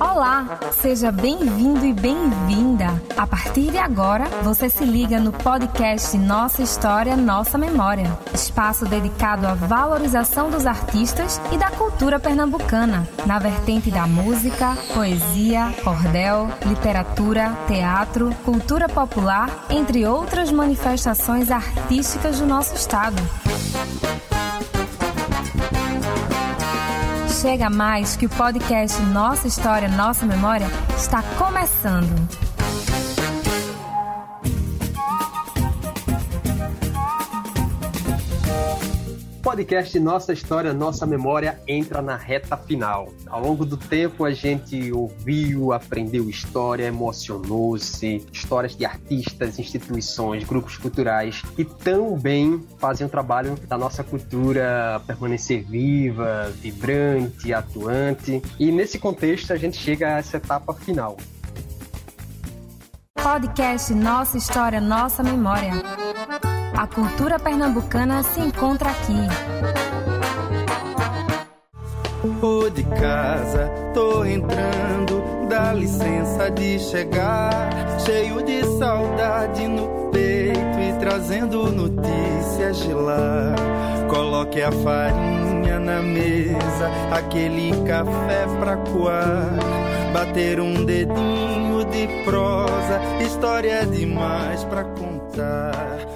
Olá, seja bem-vindo e bem-vinda. A partir de agora, você se liga no podcast Nossa História, Nossa Memória, espaço dedicado à valorização dos artistas e da cultura pernambucana, na vertente da música, poesia, cordel, literatura, teatro, cultura popular, entre outras manifestações artísticas do nosso estado. Chega mais que o podcast Nossa História, Nossa Memória está começando. Podcast Nossa História, Nossa Memória entra na reta final. Ao longo do tempo a gente ouviu, aprendeu história, emocionou-se, histórias de artistas, instituições, grupos culturais que tão bem fazem o trabalho da nossa cultura permanecer viva, vibrante, atuante. E nesse contexto a gente chega a essa etapa final. Podcast Nossa História, Nossa Memória. A cultura pernambucana se encontra aqui. Ô de casa, tô entrando, dá licença de chegar. Cheio de saudade no peito e trazendo notícias de lá. Coloque a farinha na mesa, aquele café pra coar. Bater um dedinho de prosa, história demais pra contar.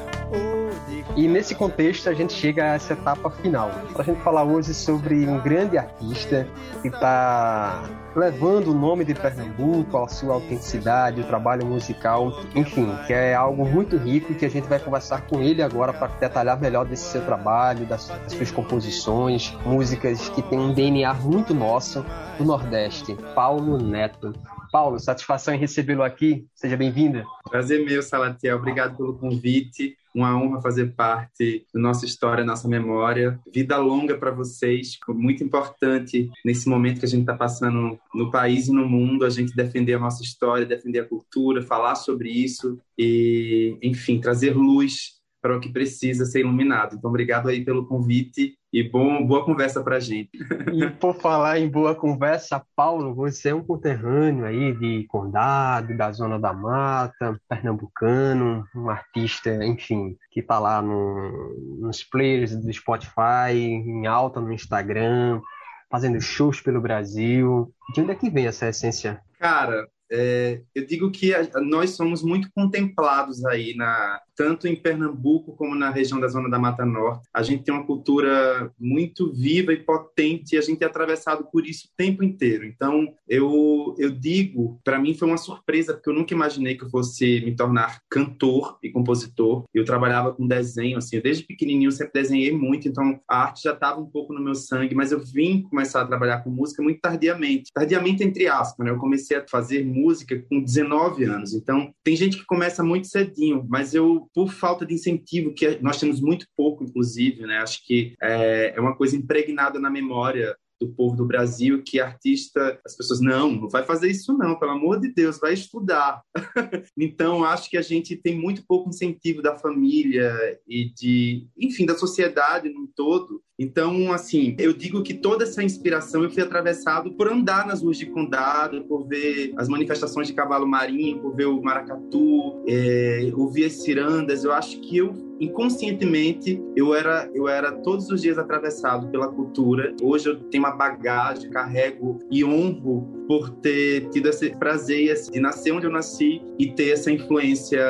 E nesse contexto a gente chega a essa etapa final. Para a gente falar hoje sobre um grande artista que está levando o nome de Pernambuco, a sua autenticidade, o trabalho musical, enfim, que é algo muito rico que a gente vai conversar com ele agora para detalhar melhor desse seu trabalho, das, suas composições, músicas que têm um DNA muito nosso do Nordeste. Paulo Neto. Paulo, satisfação em recebê-lo aqui. Seja bem-vinda. Prazer meu, Salatiel. Obrigado pelo convite. Uma honra fazer parte da nossa história, nossa memória. Vida longa para vocês. Muito importante nesse momento que a gente está passando no país e no mundo, a gente defender a nossa história, defender a cultura, falar sobre isso e, enfim, trazer luz para o que precisa ser iluminado. Então, obrigado aí pelo convite e bom, boa conversa para a gente. E por falar em boa conversa, Paulo, você é um conterrâneo aí de Condado, da Zona da Mata, pernambucano, um artista, enfim, que está lá no, nos players do Spotify, em alta no Instagram, fazendo shows pelo Brasil. De onde é que vem essa essência? Cara, é, eu digo que a, nós somos muito contemplados aí na, tanto em Pernambuco como na região da Zona da Mata Norte. A gente tem uma cultura muito viva e potente e a gente é atravessado por isso o tempo inteiro. Então, eu, eu digo, para mim foi uma surpresa, porque eu nunca imaginei que eu fosse me tornar cantor e compositor. Eu trabalhava com desenho, assim, desde pequenininho sempre desenhei muito, então a arte já estava um pouco no meu sangue, mas eu vim começar a trabalhar com música muito tardiamente. Tardiamente, entre aspas, né? Eu comecei a fazer música com 19 anos. Então, tem gente que começa muito cedinho, mas eu por falta de incentivo, que nós temos muito pouco, inclusive, né? Acho que é, é uma coisa impregnada na memória do povo do Brasil que artista, as pessoas não, não vai fazer isso não, pelo amor de Deus, vai estudar. então acho que a gente tem muito pouco incentivo da família e de, enfim, da sociedade no todo então, assim, eu digo que toda essa inspiração eu fui atravessado por andar nas ruas de Condado, por ver as manifestações de cavalo marinho, por ver o maracatu, é, ouvir as cirandas. Eu acho que eu inconscientemente eu era eu era todos os dias atravessado pela cultura. Hoje eu tenho uma bagagem, carrego e honro por ter tido esse prazer de nascer onde eu nasci e ter essa influência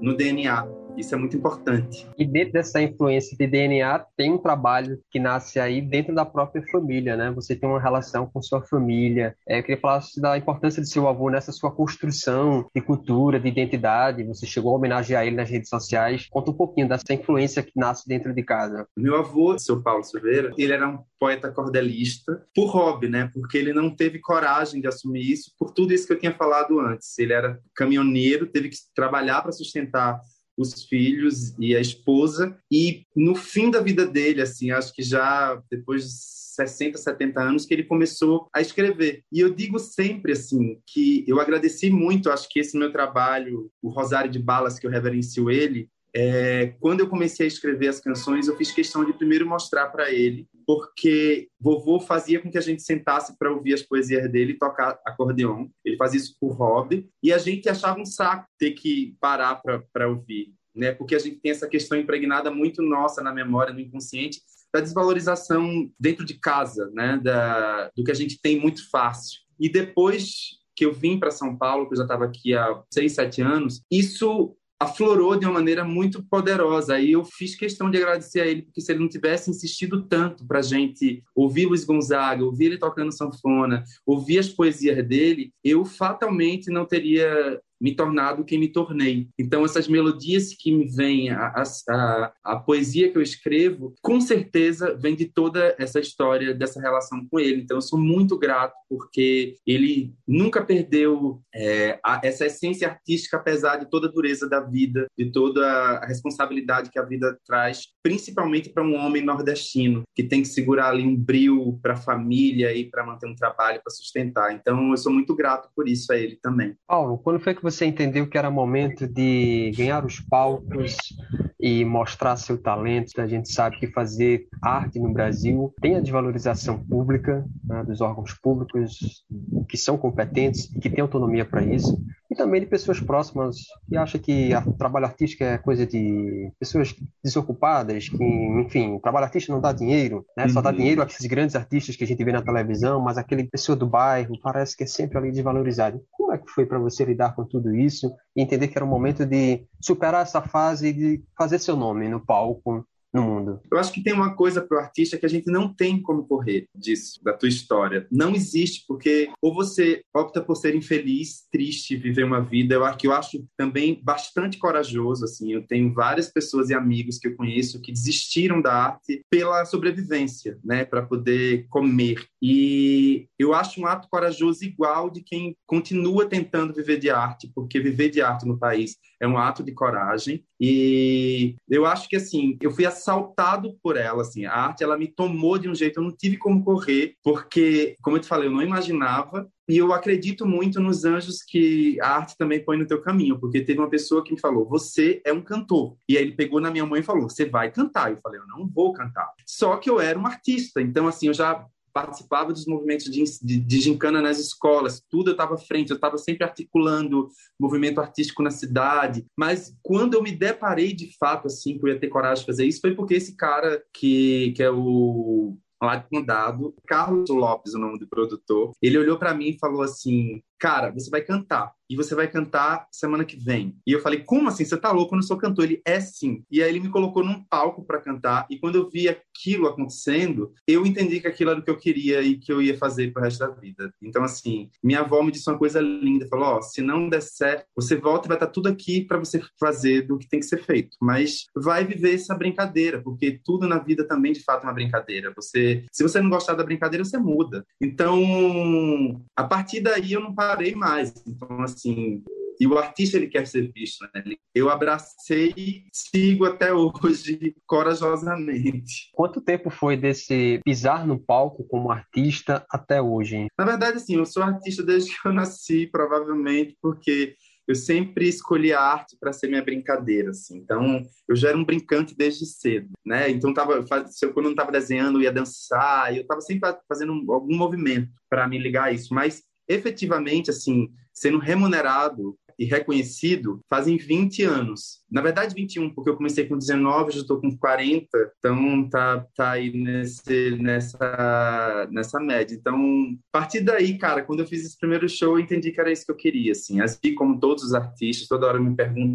no DNA isso é muito importante. E dentro dessa influência de DNA, tem um trabalho que nasce aí dentro da própria família, né? Você tem uma relação com sua família. É, eu queria falar da importância de seu avô nessa sua construção de cultura, de identidade. Você chegou a homenagear ele nas redes sociais. Conta um pouquinho dessa influência que nasce dentro de casa. Meu avô, seu Paulo Silveira, ele era um poeta cordelista por hobby, né? Porque ele não teve coragem de assumir isso por tudo isso que eu tinha falado antes. Ele era caminhoneiro, teve que trabalhar para sustentar os filhos e a esposa. E no fim da vida dele, assim, acho que já depois de 60, 70 anos que ele começou a escrever. E eu digo sempre assim que eu agradeci muito, acho que esse meu trabalho, o Rosário de Balas que eu reverencio ele, é, quando eu comecei a escrever as canções, eu fiz questão de primeiro mostrar para ele porque vovô fazia com que a gente sentasse para ouvir as poesias dele e tocar acordeon. Ele fazia isso por hobby e a gente achava um saco ter que parar para ouvir, né? Porque a gente tem essa questão impregnada muito nossa na memória, no inconsciente, da desvalorização dentro de casa, né? Da, do que a gente tem muito fácil. E depois que eu vim para São Paulo, que eu já estava aqui há seis, sete anos, isso aflorou de uma maneira muito poderosa. E eu fiz questão de agradecer a ele, porque se ele não tivesse insistido tanto para a gente ouvir Luiz Gonzaga, ouvir ele tocando sanfona, ouvir as poesias dele, eu fatalmente não teria me tornado quem me tornei. Então, essas melodias que me vêm, a, a, a, poesia que eu escrevo, com certeza vem de toda essa história, dessa relação com ele. Então, eu sou muito grato porque ele nunca perdeu é, a, essa essência artística, apesar de toda a dureza da vida, de toda a responsabilidade que a vida traz, principalmente para um homem nordestino, que tem que segurar ali um brilho para a família e para manter um trabalho, para sustentar. Então, eu sou muito grato por isso a ele também. Paulo, quando foi que você entendeu que era momento de ganhar os palcos e mostrar seu talento? A gente sabe que fazer arte no Brasil tem a desvalorização pública né, dos órgãos públicos que são competentes e que têm autonomia para isso também de pessoas próximas que acham que o trabalho artístico é coisa de pessoas desocupadas, que, enfim, o trabalho artístico não dá dinheiro, né? Só dá uhum. dinheiro a esses grandes artistas que a gente vê na televisão, mas aquele pessoa do bairro parece que é sempre ali desvalorizado. Como é que foi para você lidar com tudo isso e entender que era o momento de superar essa fase e de fazer seu nome no palco, no mundo. Eu acho que tem uma coisa para o artista que a gente não tem como correr disso, da tua história. Não existe, porque ou você opta por ser infeliz, triste, viver uma vida. Eu acho que eu acho também bastante corajoso. Assim, eu tenho várias pessoas e amigos que eu conheço que desistiram da arte pela sobrevivência, né, para poder comer. E eu acho um ato corajoso igual de quem continua tentando viver de arte, porque viver de arte no país é um ato de coragem. E eu acho que assim, eu fui assaltado por ela, assim. A arte, ela me tomou de um jeito, eu não tive como correr, porque, como eu te falei, eu não imaginava. E eu acredito muito nos anjos que a arte também põe no teu caminho, porque teve uma pessoa que me falou: "Você é um cantor". E aí ele pegou na minha mãe e falou: "Você vai cantar". Eu falei: "Eu não vou cantar". Só que eu era um artista, então assim, eu já participava dos movimentos de, de, de gincana nas escolas, tudo eu estava à frente, eu estava sempre articulando movimento artístico na cidade, mas quando eu me deparei de fato, assim, que eu ia ter coragem de fazer isso, foi porque esse cara que, que é o lá de Condado, Carlos Lopes, o nome do produtor, ele olhou para mim e falou assim: Cara, você vai cantar e você vai cantar semana que vem. E eu falei, como assim? Você tá louco? Eu não sou cantor. Ele é sim. E aí ele me colocou num palco para cantar. E quando eu vi aquilo acontecendo, eu entendi que aquilo era o que eu queria e que eu ia fazer pro resto da vida. Então, assim, minha avó me disse uma coisa linda: falou, ó, oh, se não der certo, você volta e vai estar tá tudo aqui para você fazer do que tem que ser feito. Mas vai viver essa brincadeira, porque tudo na vida também, de fato, é uma brincadeira. Você, se você não gostar da brincadeira, você muda. Então, a partir daí, eu não parei mais. Então, assim, e o artista ele quer ser visto, né? Eu abracei e sigo até hoje corajosamente. Quanto tempo foi desse pisar no palco como artista até hoje? Na verdade, assim, eu sou artista desde que eu nasci, provavelmente porque eu sempre escolhi a arte para ser minha brincadeira, assim. Então, eu já era um brincante desde cedo, né? Então, tava, eu, quando eu não estava desenhando, eu ia dançar, eu estava sempre fazendo algum movimento para me ligar a isso. Mas, efetivamente, assim, sendo remunerado e reconhecido fazem 20 anos. Na verdade, 21, porque eu comecei com 19, já estou com 40, então tá, tá aí nesse, nessa, nessa média. Então, a partir daí, cara, quando eu fiz esse primeiro show, eu entendi que era isso que eu queria, assim. Assim como todos os artistas, toda hora eu me pergunto,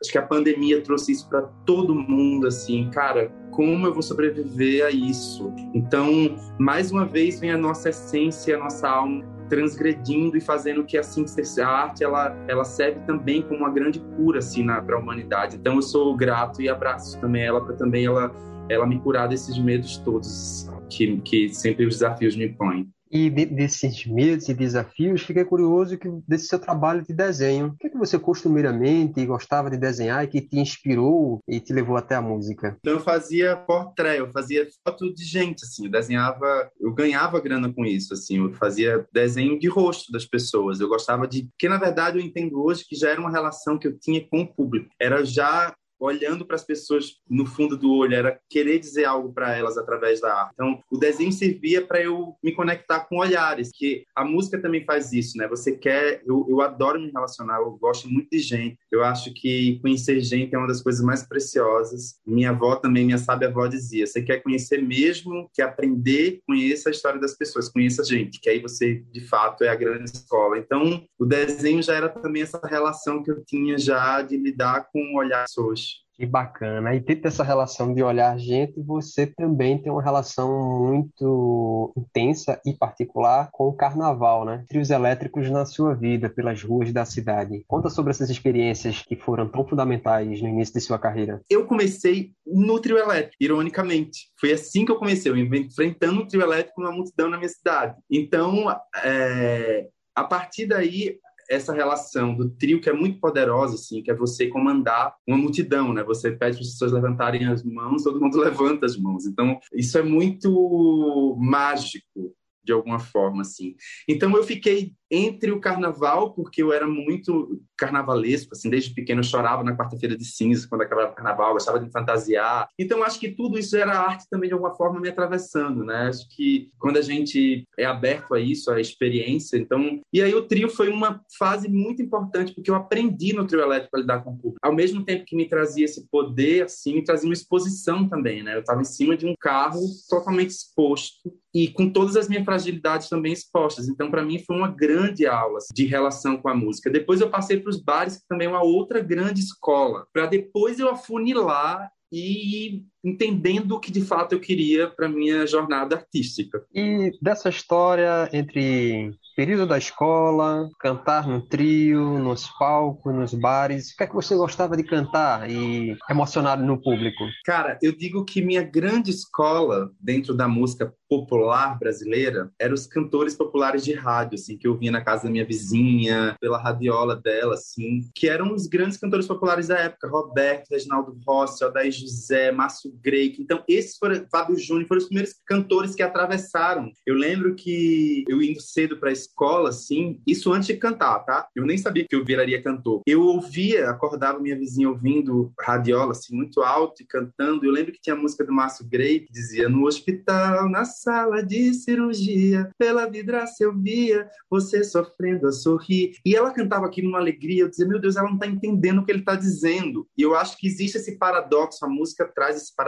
acho que a pandemia trouxe isso para todo mundo, assim, cara, como eu vou sobreviver a isso? Então, mais uma vez, vem a nossa essência, a nossa alma transgredindo e fazendo que assim a arte ela ela serve também como uma grande cura assim para a humanidade. Então eu sou grato e abraço também ela para também ela ela me curar desses medos todos que que sempre os desafios me põem. E desses medos e desafios, fiquei curioso que desse seu trabalho de desenho. O que, é que você costumeiramente gostava de desenhar e que te inspirou e te levou até a música? Então eu fazia portrait, eu fazia foto de gente, assim, eu desenhava, eu ganhava grana com isso, assim, eu fazia desenho de rosto das pessoas. Eu gostava de, porque na verdade eu entendo hoje que já era uma relação que eu tinha com o público. Era já olhando para as pessoas no fundo do olho, era querer dizer algo para elas através da arte. Então, o desenho servia para eu me conectar com olhares, que a música também faz isso, né? Você quer, eu, eu adoro me relacionar, eu gosto muito de gente. Eu acho que conhecer gente é uma das coisas mais preciosas. Minha avó também, minha sábia avó dizia: você quer conhecer mesmo, que aprender, conheça a história das pessoas, conheça a gente, que aí você, de fato, é a grande escola. Então, o desenho já era também essa relação que eu tinha já de lidar com olhar pessoas. Que bacana. E dentro dessa relação de olhar gente, você também tem uma relação muito intensa e particular com o carnaval, né? Trios elétricos na sua vida, pelas ruas da cidade. Conta sobre essas experiências que foram tão fundamentais no início de sua carreira. Eu comecei no trio elétrico, ironicamente. Foi assim que eu comecei, eu enfrentando o trio elétrico numa multidão na minha cidade. Então, é... a partir daí, essa relação do trio que é muito poderosa, assim, que é você comandar uma multidão, né? Você pede para as pessoas levantarem as mãos, todo mundo levanta as mãos. Então, isso é muito mágico de alguma forma, assim. Então eu fiquei entre o carnaval, porque eu era muito carnavalesco, assim, desde pequeno eu chorava na quarta-feira de cinza, quando acabava o carnaval, gostava de fantasiar. Então acho que tudo isso era arte também de alguma forma me atravessando, né? Acho que quando a gente é aberto a isso, a experiência, então... E aí o trio foi uma fase muito importante, porque eu aprendi no trio elétrico a lidar com o público. Ao mesmo tempo que me trazia esse poder, assim, me trazia uma exposição também, né? Eu estava em cima de um carro totalmente exposto, e com todas as minhas fragilidades também expostas. Então, para mim, foi uma grande aula de relação com a música. Depois eu passei para os bares, que também é uma outra grande escola, para depois eu afunilar e entendendo o que de fato eu queria para minha jornada artística. E dessa história entre período da escola, cantar no trio, nos palcos, nos bares, o que é que você gostava de cantar e emocionar no público? Cara, eu digo que minha grande escola dentro da música popular brasileira eram os cantores populares de rádio, assim, que eu vinha na casa da minha vizinha, pela radiola dela, assim, que eram os grandes cantores populares da época, Roberto, Reginaldo Rossi, Odair José, Márcio Greik. Então, esses foram, Fábio Júnior, foram os primeiros cantores que atravessaram. Eu lembro que eu indo cedo para a escola, assim, isso antes de cantar, tá? Eu nem sabia que eu viraria cantor. Eu ouvia, acordava minha vizinha ouvindo radiola, assim, muito alto e cantando. Eu lembro que tinha a música do Márcio Grey que dizia: No hospital, na sala de cirurgia, pela vidraça eu via você sofrendo a sorrir. E ela cantava aquilo numa alegria. Eu dizia: Meu Deus, ela não está entendendo o que ele está dizendo. E eu acho que existe esse paradoxo, a música traz esse paradoxo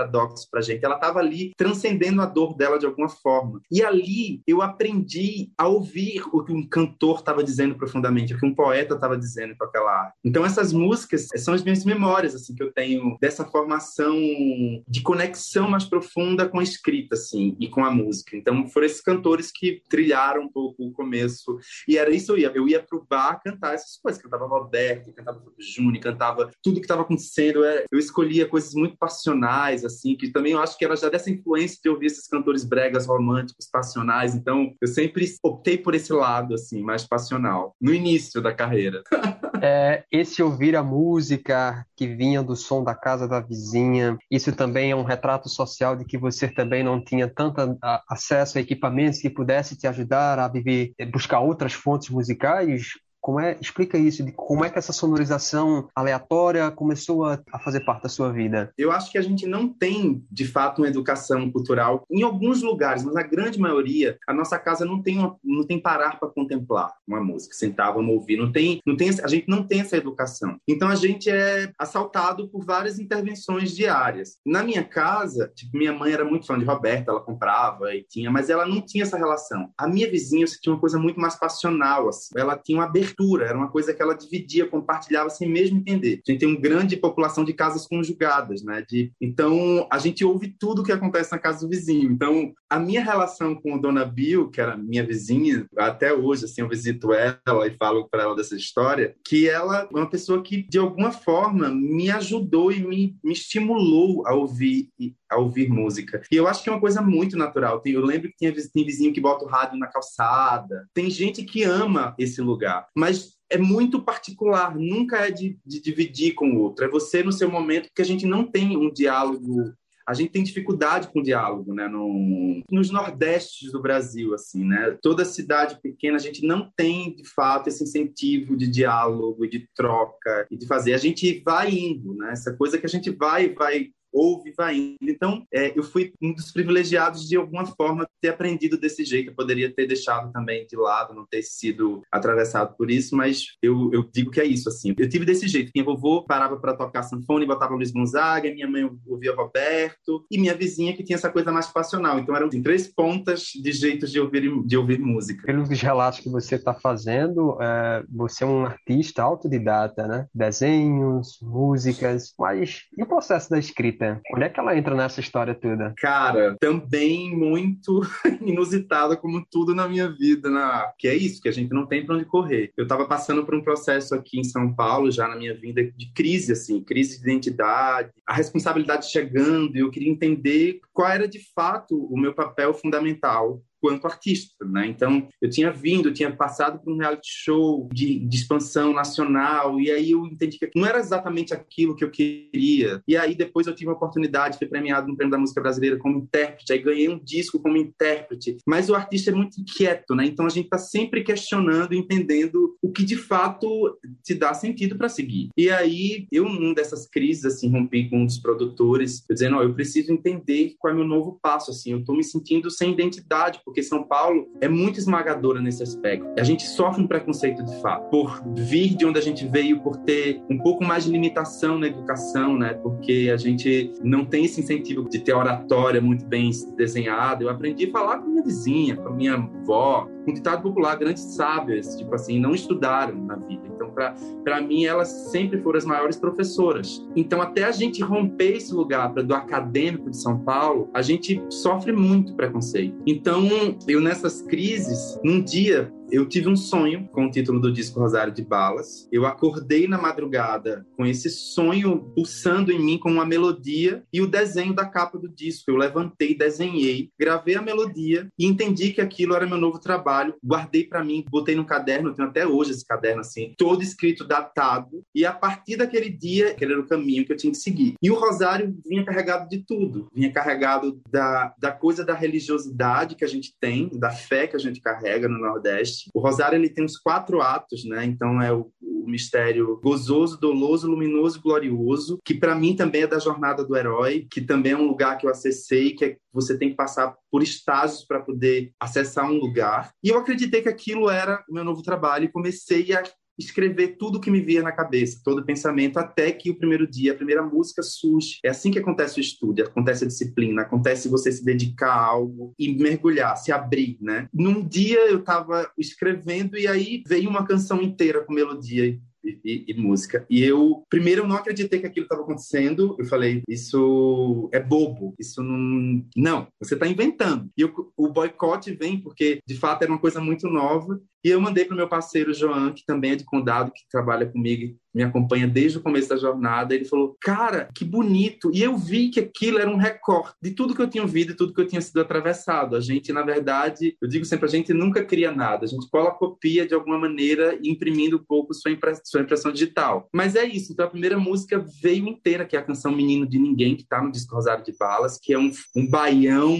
pra gente. Ela estava ali transcendendo a dor dela de alguma forma. E ali eu aprendi a ouvir o que um cantor estava dizendo profundamente, o que um poeta estava dizendo com aquela arte. Então essas músicas são as minhas memórias assim que eu tenho dessa formação de conexão mais profunda com a escrita assim e com a música. Então foram esses cantores que trilharam um pouco o começo. E era isso eu ia, eu ia pro bar cantar essas coisas, cantava Roberto, cantava Júnior, cantava tudo que estava acontecendo. Eu escolhia coisas muito passionais assim, que também eu acho que era já dessa influência de ouvir esses cantores bregas românticos, passionais. Então, eu sempre optei por esse lado, assim, mais passional, no início da carreira. é, esse ouvir a música que vinha do som da casa da vizinha, isso também é um retrato social de que você também não tinha tanto acesso a equipamentos que pudesse te ajudar a viver, buscar outras fontes musicais como é, explica isso, de como é que essa sonorização aleatória começou a, a, fazer parte da sua vida? Eu acho que a gente não tem, de fato, uma educação cultural em alguns lugares, mas na grande maioria, a nossa casa não tem, uma, não tem parar para contemplar uma música, sentar, vamos ouvir, não tem, não tem, a gente não tem essa educação. Então a gente é assaltado por várias intervenções diárias. Na minha casa, tipo, minha mãe era muito fã de Roberta, ela comprava e tinha, mas ela não tinha essa relação. A minha vizinha tinha uma coisa muito mais passional, assim. ela tinha uma abertura era uma coisa que ela dividia, compartilhava sem mesmo entender. A gente tem uma grande população de casas conjugadas, né? De, então, a gente ouve tudo o que acontece na casa do vizinho. Então, a minha relação com a Dona Bill, que era minha vizinha, até hoje, assim, eu visito ela e falo para ela dessa história, que ela é uma pessoa que, de alguma forma, me ajudou e me, me estimulou a ouvir a ouvir música. E eu acho que é uma coisa muito natural. eu lembro que tinha, tem vizinho que bota o rádio na calçada. Tem gente que ama esse lugar. Mas é muito particular, nunca é de, de, dividir com o outro. É você no seu momento, porque a gente não tem um diálogo a gente tem dificuldade com o diálogo, né? No, nos nordestes do Brasil, assim, né? Toda cidade pequena, a gente não tem, de fato, esse incentivo de diálogo, de troca e de fazer. A gente vai indo, né? Essa coisa que a gente vai, vai ouve vai indo. Então, é, eu fui um dos privilegiados de alguma forma ter aprendido desse jeito. Eu poderia ter deixado também de lado, não ter sido atravessado por isso, mas eu, eu digo que é isso, assim. Eu tive desse jeito. Minha vovô parava para tocar sanfona botava Luiz Gonzaga, minha mãe ouvia Roberto, e minha vizinha que tinha essa coisa mais passional. Então, eram assim, três pontas de jeitos de ouvir, de ouvir música. Pelos relatos que você está fazendo, é, você é um artista autodidata, né? Desenhos, músicas, mas e o processo da escrita? Onde é que ela entra nessa história toda? Cara, também muito inusitada como tudo na minha vida, na... que é isso, que a gente não tem para onde correr. Eu estava passando por um processo aqui em São Paulo, já na minha vida, de crise, assim, crise de identidade, a responsabilidade chegando, e eu queria entender qual era de fato o meu papel fundamental quanto artista, né? Então, eu tinha vindo, eu tinha passado por um reality show de, de, expansão nacional, e aí eu entendi que não era exatamente aquilo que eu queria. E aí depois eu tive a oportunidade, fui premiado no Prêmio da Música Brasileira como intérprete, aí ganhei um disco como intérprete. Mas o artista é muito inquieto, né? Então a gente está sempre questionando, entendendo o que de fato te dá sentido para seguir. E aí eu, num dessas crises, assim, rompi com um dos produtores, dizendo, ó, oh, eu preciso entender qual é meu novo passo, assim, eu estou me sentindo sem identidade, porque São Paulo é muito esmagadora nesse aspecto. A gente sofre um preconceito de fato, por vir de onde a gente veio, por ter um pouco mais de limitação na educação, né? Porque a gente não tem esse incentivo de ter oratória muito bem desenhada. Eu aprendi a falar com minha vizinha, com minha avó, um ditado popular, grandes sábias, tipo assim, não estudaram na vida. Então, para mim, elas sempre foram as maiores professoras. Então, até a gente romper esse lugar pra, do acadêmico de São Paulo, a gente sofre muito preconceito. Então, eu nessas crises, num dia eu tive um sonho com o título do disco Rosário de Balas. Eu acordei na madrugada com esse sonho pulsando em mim com uma melodia e o desenho da capa do disco. Eu levantei, desenhei, gravei a melodia e entendi que aquilo era meu novo trabalho. Guardei para mim, botei no caderno, tenho até hoje esse caderno assim, todo escrito, datado. E a partir daquele dia, aquele era o caminho que eu tinha que seguir. E o Rosário vinha carregado de tudo. Vinha carregado da, da coisa da religiosidade que a gente tem, da fé que a gente carrega no Nordeste o Rosário ele tem os quatro atos, né? Então é o, o mistério gozoso, doloso, luminoso e glorioso, que para mim também é da jornada do herói, que também é um lugar que eu acessei, que é, você tem que passar por estágios para poder acessar um lugar. E eu acreditei que aquilo era o meu novo trabalho e comecei a escrever tudo que me via na cabeça, todo pensamento, até que o primeiro dia, a primeira música surge. É assim que acontece o estudo, acontece a disciplina, acontece você se dedicar a algo e mergulhar, se abrir, né? Num dia eu estava escrevendo e aí veio uma canção inteira com melodia e, e, música. E eu, primeiro, eu não acreditei que aquilo estava acontecendo. Eu falei, isso é bobo, isso não. Não, você está inventando. E eu, o boicote vem porque, de fato, era uma coisa muito nova. E eu mandei para o meu parceiro João, que também é de Condado, que trabalha comigo me acompanha desde o começo da jornada, ele falou: Cara, que bonito! E eu vi que aquilo era um recorte de tudo que eu tinha ouvido e tudo que eu tinha sido atravessado. A gente, na verdade, eu digo sempre, a gente nunca cria nada, a gente cola copia de alguma maneira, imprimindo um pouco sua, impress sua impressão digital. Mas é isso, então a primeira música veio inteira, que é a canção Menino de Ninguém, que está no disco Rosário de Balas, que é um, um baião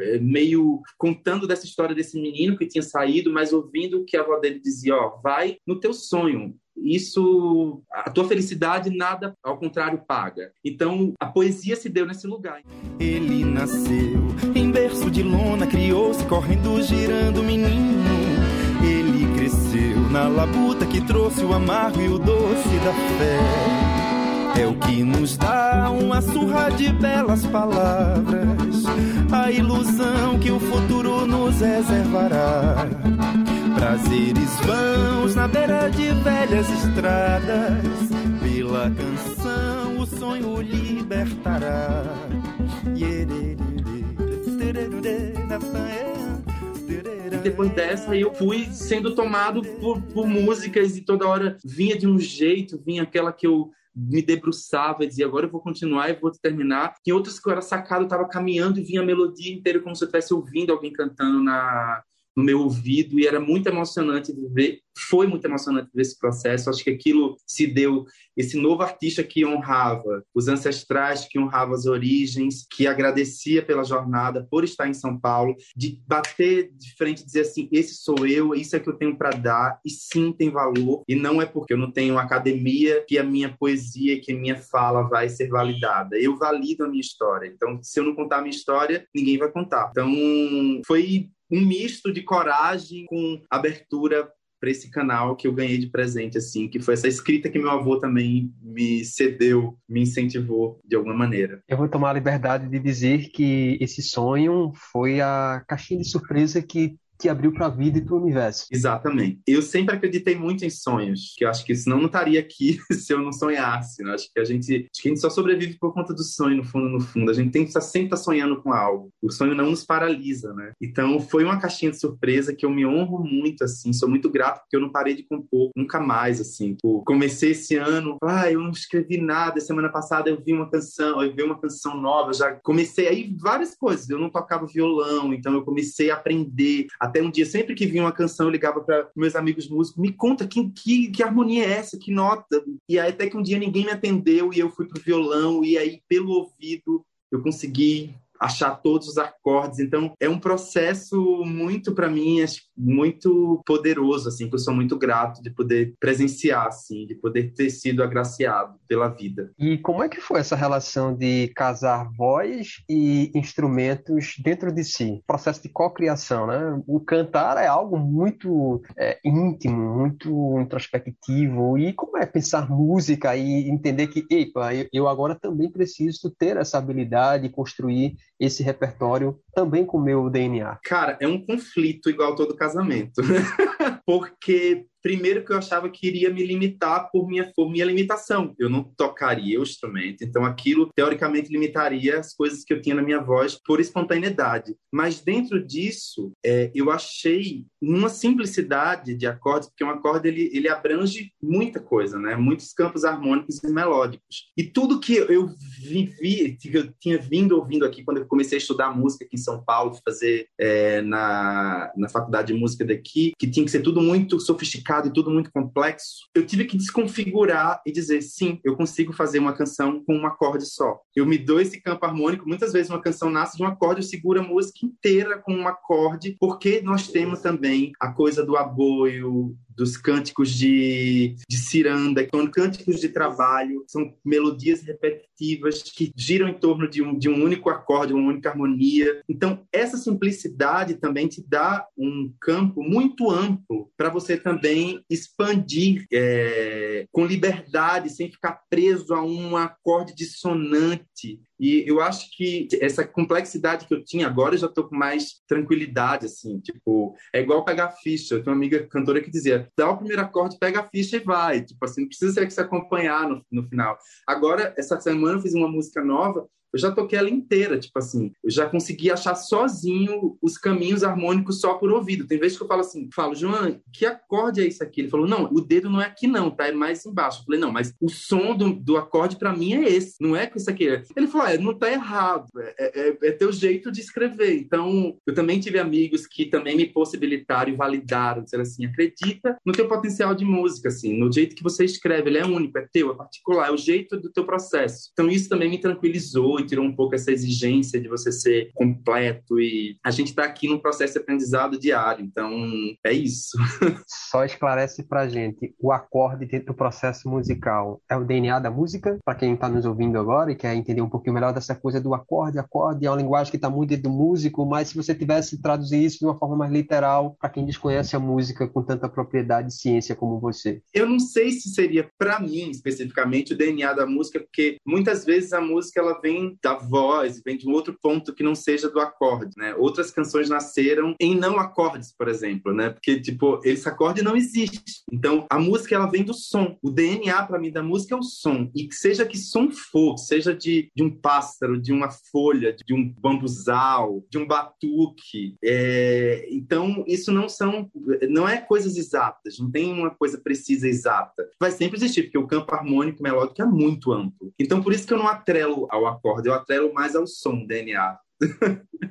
é, meio contando dessa história desse menino que tinha saído, mas ouvindo que a avó dele dizia: Ó, vai no teu sonho, isso, a tua felicidade nada ao contrário paga. Então, a poesia se deu nesse lugar. Ele nasceu em berço de lona, criou-se correndo, girando menino. Ele cresceu na labuta que trouxe o amargo e o doce da fé. É o que nos dá uma surra de belas palavras, a ilusão que o futuro nos reservará Prazeres vãos na beira de velhas estradas. Pela canção o sonho libertará. Depois dessa eu fui sendo tomado por, por músicas e toda hora vinha de um jeito, vinha aquela que eu me debruçava e dizia, agora eu vou continuar e vou terminar. Em outras que eu era sacado, eu estava caminhando e vinha a melodia inteira como se eu estivesse ouvindo alguém cantando na, no meu ouvido e era muito emocionante ver, foi muito emocionante ver esse processo. Acho que aquilo se deu, esse novo artista que honrava os ancestrais, que honrava as origens, que agradecia pela jornada, por estar em São Paulo, de bater de frente e dizer assim: esse sou eu, isso é que eu tenho para dar, e sim tem valor, e não é porque eu não tenho academia que a minha poesia, que a minha fala vai ser validada. Eu valido a minha história. Então, se eu não contar a minha história, ninguém vai contar. Então, foi um misto de coragem com abertura para esse canal que eu ganhei de presente, assim, que foi essa escrita que meu avô também me cedeu, me incentivou de alguma maneira. Eu vou tomar a liberdade de dizer que esse sonho foi a caixinha de surpresa que que abriu para a vida e para o universo. Exatamente. Eu sempre acreditei muito em sonhos, que eu acho que senão não estaria aqui se eu não sonhasse. Né? Acho que a gente, acho que a gente só sobrevive por conta do sonho, no fundo, no fundo. A gente tem que estar sempre sonhando com algo. O sonho não nos paralisa, né? Então foi uma caixinha de surpresa que eu me honro muito, assim. Sou muito grato porque eu não parei de compor nunca mais, assim. Tipo, comecei esse ano, ah, eu não escrevi nada. Semana passada eu vi uma canção, eu vi uma canção nova. Já comecei aí várias coisas. Eu não tocava violão, então eu comecei a aprender a até um dia, sempre que vinha uma canção, eu ligava para meus amigos músicos, me conta que, que, que, harmonia é essa, que nota. E aí até que um dia ninguém me atendeu e eu fui pro violão e aí pelo ouvido eu consegui achar todos os acordes. Então, é um processo muito, para mim, muito poderoso, assim, que eu sou muito grato de poder presenciar, assim, de poder ter sido agraciado pela vida. E como é que foi essa relação de casar voz e instrumentos dentro de si? Processo de cocriação, né? O cantar é algo muito é, íntimo, muito introspectivo. E como é pensar música e entender que, epa, eu agora também preciso ter essa habilidade de construir esse repertório também com o meu DNA? Cara, é um conflito igual todo casamento. Porque primeiro que eu achava que iria me limitar por minha, por minha limitação. Eu não tocaria o instrumento, então aquilo teoricamente limitaria as coisas que eu tinha na minha voz por espontaneidade. Mas dentro disso, é, eu achei uma simplicidade de acordes, porque um acorde ele, ele abrange muita coisa, né? Muitos campos harmônicos e melódicos. E tudo que eu vivi, que eu tinha vindo ouvindo aqui quando eu comecei a estudar música aqui em São Paulo, fazer é, na, na faculdade de música daqui, que tinha que ser tudo muito sofisticado e tudo muito complexo, eu tive que desconfigurar e dizer, sim, eu consigo fazer uma canção com um acorde só. Eu me dou esse campo harmônico, muitas vezes uma canção nasce de um acorde, eu seguro a música inteira com um acorde, porque nós temos também a coisa do aboio, dos cânticos de, de ciranda, que são cânticos de trabalho, são melodias repetitivas que giram em torno de um, de um único acorde, uma única harmonia. Então, essa simplicidade também te dá um campo muito amplo para você também expandir é, com liberdade, sem ficar preso a um acorde dissonante e eu acho que essa complexidade que eu tinha agora, eu já tô com mais tranquilidade, assim. Tipo, é igual pegar ficha. Eu tenho uma amiga cantora que dizia: dá o primeiro acorde, pega a ficha e vai. Tipo assim, não precisa ser que se acompanhar no, no final. Agora, essa semana eu fiz uma música nova eu já toquei ela inteira, tipo assim, eu já consegui achar sozinho os caminhos harmônicos só por ouvido. Tem vezes que eu falo assim, falo, João, que acorde é isso aqui? Ele falou, não, o dedo não é aqui não, tá? É mais embaixo. Eu falei, não, mas o som do, do acorde para mim é esse, não é com isso aqui. Ele falou, é, não tá errado, é, é, é, é teu jeito de escrever. Então, eu também tive amigos que também me possibilitaram e validaram, dizer assim, acredita no teu potencial de música, assim, no jeito que você escreve, ele é único, é teu, é particular, é o jeito do teu processo. Então, isso também me tranquilizou e tirou um pouco essa exigência de você ser completo e a gente está aqui num processo de aprendizado diário, então é isso. Só esclarece pra gente, o acorde dentro do processo musical é o DNA da música? Para quem está nos ouvindo agora e quer entender um pouquinho melhor dessa coisa do acorde, acorde é uma linguagem que está muito dentro do músico, mas se você tivesse traduzir isso de uma forma mais literal para quem desconhece a música com tanta propriedade e ciência como você. Eu não sei se seria para mim especificamente o DNA da música, porque muitas vezes a música ela vem da voz, vem de um outro ponto que não seja do acorde, né? Outras canções nasceram em não acordes, por exemplo, né? Porque tipo, esse acorde não existe. Então, a música ela vem do som. O DNA para mim da música é o som. E seja que som for, seja de, de um pássaro, de uma folha, de um bambuzal, de um batuque. É... Então, isso não são não é coisas exatas, não tem uma coisa precisa exata. Vai sempre existir, porque o campo harmônico melódico é muito amplo. Então, por isso que eu não atrelo ao acorde, eu atrelo mais ao som, DNA.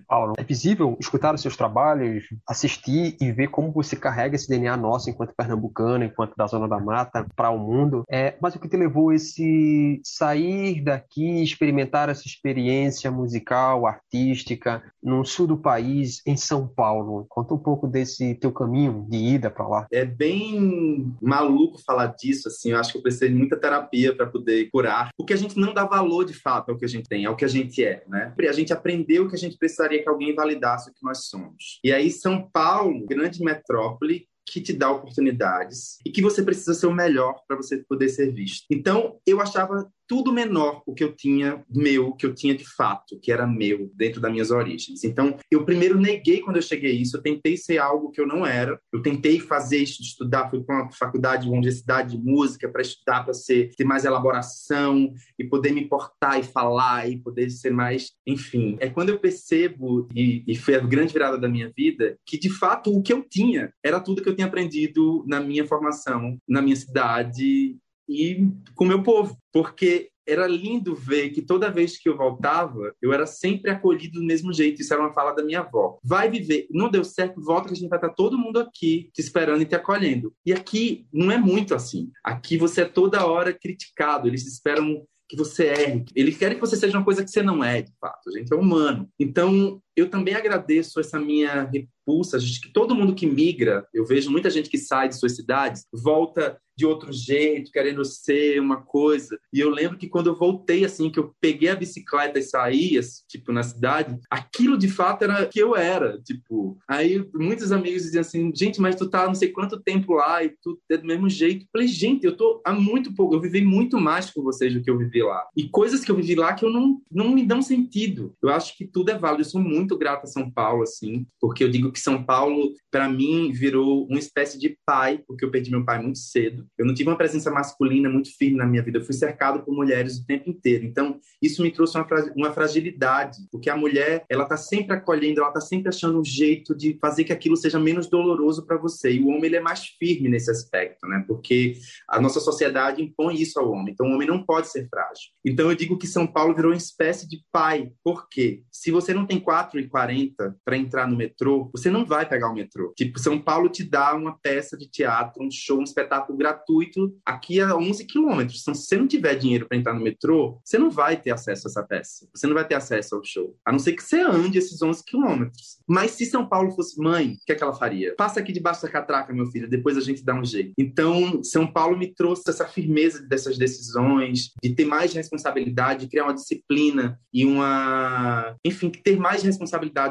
Paulo, é visível escutar os seus trabalhos, assistir e ver como você carrega esse DNA nosso enquanto pernambucano, enquanto da Zona da Mata, para o mundo. É, mas o que te levou esse sair daqui, experimentar essa experiência musical, artística, no sul do país, em São Paulo? Conta um pouco desse teu caminho de ida para lá. É bem maluco falar disso, assim. Eu acho que eu precisei de muita terapia para poder curar, porque a gente não dá valor de fato ao que a gente tem, ao que a gente é, né? A gente aprendeu que a gente precisaria que alguém validasse o que nós somos. E aí, São Paulo, grande metrópole, que te dá oportunidades e que você precisa ser o melhor para você poder ser visto. Então, eu achava tudo menor o que eu tinha meu, que eu tinha de fato, que era meu, dentro das minhas origens. Então, eu primeiro neguei quando eu cheguei isso, eu tentei ser algo que eu não era, eu tentei fazer isso, estudar, fui para uma faculdade, uma universidade de música para estudar, para ser ter mais elaboração e poder me portar e falar e poder ser mais, enfim. É quando eu percebo, e, e foi a grande virada da minha vida, que de fato o que eu tinha era tudo que eu tinha aprendido na minha formação, na minha cidade e com o meu povo, porque era lindo ver que toda vez que eu voltava, eu era sempre acolhido do mesmo jeito. Isso era uma fala da minha avó. Vai viver, não deu certo, volta que a gente vai estar todo mundo aqui te esperando e te acolhendo. E aqui não é muito assim. Aqui você é toda hora criticado, eles esperam que você erre. Eles querem que você seja uma coisa que você não é, de fato. A gente é humano. Então, eu também agradeço essa minha repulsa, gente, que todo mundo que migra, eu vejo muita gente que sai de suas cidades, volta de outro jeito, querendo ser uma coisa. E eu lembro que quando eu voltei, assim, que eu peguei a bicicleta e saí, tipo, na cidade, aquilo de fato era que eu era, tipo. Aí muitos amigos diziam assim, gente, mas tu tá não sei quanto tempo lá e tu é do mesmo jeito. Eu falei, gente, eu tô há muito pouco, eu vivi muito mais com vocês do que eu vivi lá. E coisas que eu vivi lá que eu não, não me dão sentido. Eu acho que tudo é válido. Eu sou muito grato a São Paulo, assim, porque eu digo que São Paulo, para mim, virou uma espécie de pai, porque eu perdi meu pai muito cedo. Eu não tive uma presença masculina muito firme na minha vida. Eu fui cercado por mulheres o tempo inteiro. Então, isso me trouxe uma, uma fragilidade, porque a mulher, ela tá sempre acolhendo, ela tá sempre achando um jeito de fazer que aquilo seja menos doloroso para você. E o homem, ele é mais firme nesse aspecto, né? Porque a nossa sociedade impõe isso ao homem. Então, o homem não pode ser frágil. Então, eu digo que São Paulo virou uma espécie de pai. Por quê? Se você não tem 4,40 para entrar no metrô, você não vai pegar o metrô. Tipo, São Paulo te dá uma peça de teatro, um show, um espetáculo gratuito aqui a 11 quilômetros. Então, se você não tiver dinheiro para entrar no metrô, você não vai ter acesso a essa peça. Você não vai ter acesso ao show. A não ser que você ande esses 11 quilômetros. Mas se São Paulo fosse mãe, o que, é que ela faria? Passa aqui debaixo da catraca, meu filho, depois a gente dá um jeito. Então, São Paulo me trouxe essa firmeza dessas decisões, de ter mais responsabilidade, de criar uma disciplina e uma. Enfim, ter mais responsabilidade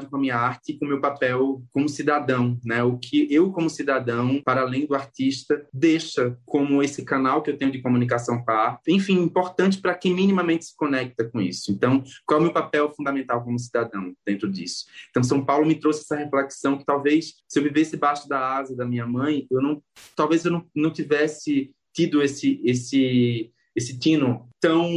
com a minha arte e com o meu papel como cidadão, né? O que eu, como cidadão, para além do artista, deixa como esse canal que eu tenho de comunicação com a arte, enfim, importante para quem minimamente se conecta com isso. Então, qual é o meu papel fundamental como cidadão dentro disso? Então, São Paulo me trouxe essa reflexão que talvez, se eu vivesse debaixo da asa da minha mãe, eu não, talvez eu não, não tivesse tido esse, esse esse tino tão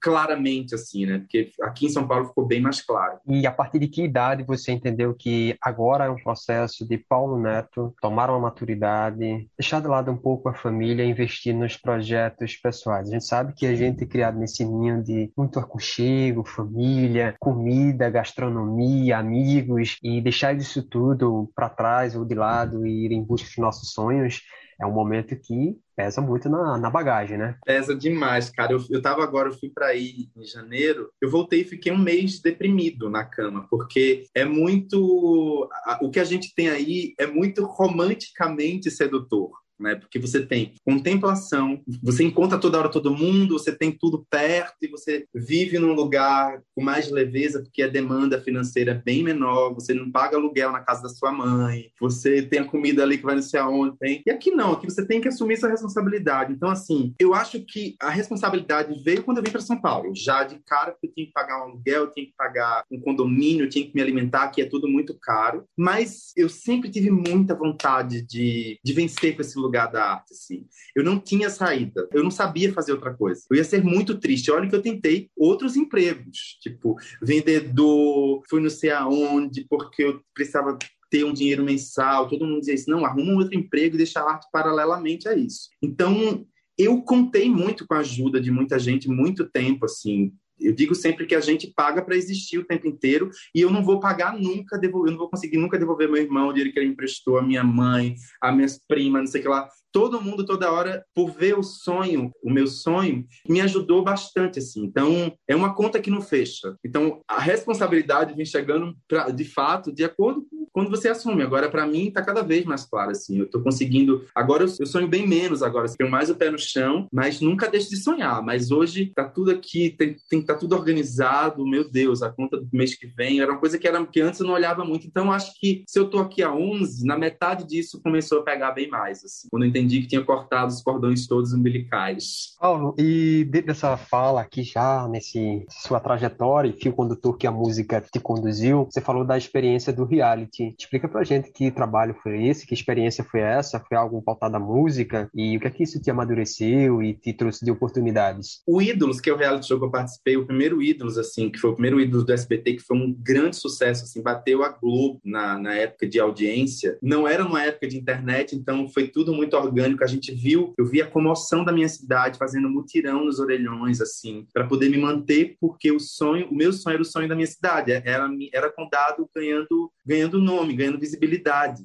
claramente assim, né? Porque aqui em São Paulo ficou bem mais claro. E a partir de que idade você entendeu que agora é um processo de Paulo Neto tomar uma maturidade, deixar de lado um pouco a família investir nos projetos pessoais? A gente sabe que a gente é criado nesse ninho de muito aconchego, família, comida, gastronomia, amigos e deixar isso tudo para trás ou de lado e ir em busca dos nossos sonhos é um momento que pesa muito na, na bagagem, né? Pesa demais, cara. Eu, eu tava agora, eu fui para aí em janeiro, eu voltei e fiquei um mês deprimido na cama, porque é muito. O que a gente tem aí é muito romanticamente sedutor né? Porque você tem contemplação, você encontra toda hora todo mundo, você tem tudo perto e você vive num lugar com mais leveza, porque a demanda financeira é bem menor, você não paga aluguel na casa da sua mãe, você tem a comida ali que vai não sei aonde tem. E aqui não, aqui você tem que assumir essa responsabilidade. Então, assim, eu acho que a responsabilidade veio quando eu vim para São Paulo. Já de cara, eu tinha que pagar um aluguel, eu tinha que pagar um condomínio, eu tinha que me alimentar, que é tudo muito caro. Mas eu sempre tive muita vontade de, de vencer com esse lugar lugar da arte, assim. Eu não tinha saída, eu não sabia fazer outra coisa. Eu ia ser muito triste. Olha que eu tentei outros empregos, tipo vendedor, fui não sei aonde, porque eu precisava ter um dinheiro mensal. Todo mundo dizia isso, não, arruma um outro emprego e deixa a arte paralelamente a isso. Então, eu contei muito com a ajuda de muita gente, muito tempo, assim, Eu digo sempre que a gente paga para existir o tempo inteiro e eu não vou pagar nunca, devolver, eu não vou conseguir nunca devolver meu irmão, o dinheiro que ele emprestou, a minha mãe, as minhas primas, não sei o que lá todo mundo toda hora por ver o sonho, o meu sonho, me ajudou bastante assim. Então, é uma conta que não fecha. Então, a responsabilidade vem chegando pra, de fato de acordo com quando você assume. Agora para mim está cada vez mais claro assim. Eu estou conseguindo, agora eu, sonho bem menos agora, tenho mais o pé no chão, mas nunca deixo de sonhar. Mas hoje tá tudo aqui, tem, tem tá tudo organizado. Meu Deus, a conta do mês que vem era uma coisa que era que antes eu não olhava muito. Então, acho que se eu tô aqui a 11, na metade disso começou a pegar bem mais assim. Quando eu entendi entendi que tinha cortado os cordões todos umbilicais. Paulo, e dentro dessa fala aqui já, nesse sua trajetória e fio condutor que a música te conduziu, você falou da experiência do reality. Explica pra gente que trabalho foi esse, que experiência foi essa? Foi algo pautado à música? E o que é que isso te amadureceu e te trouxe de oportunidades? O Ídolos, que é o reality show que eu participei, o primeiro Ídolos, assim, que foi o primeiro Ídolos do SBT, que foi um grande sucesso, assim, bateu a Globo na, na época de audiência. Não era uma época de internet, então foi tudo muito orgânico orgânico, a gente viu, eu vi a comoção da minha cidade fazendo mutirão nos orelhões, assim, para poder me manter, porque o sonho, o meu sonho era o sonho da minha cidade, era, era condado ganhando, ganhando nome, ganhando visibilidade.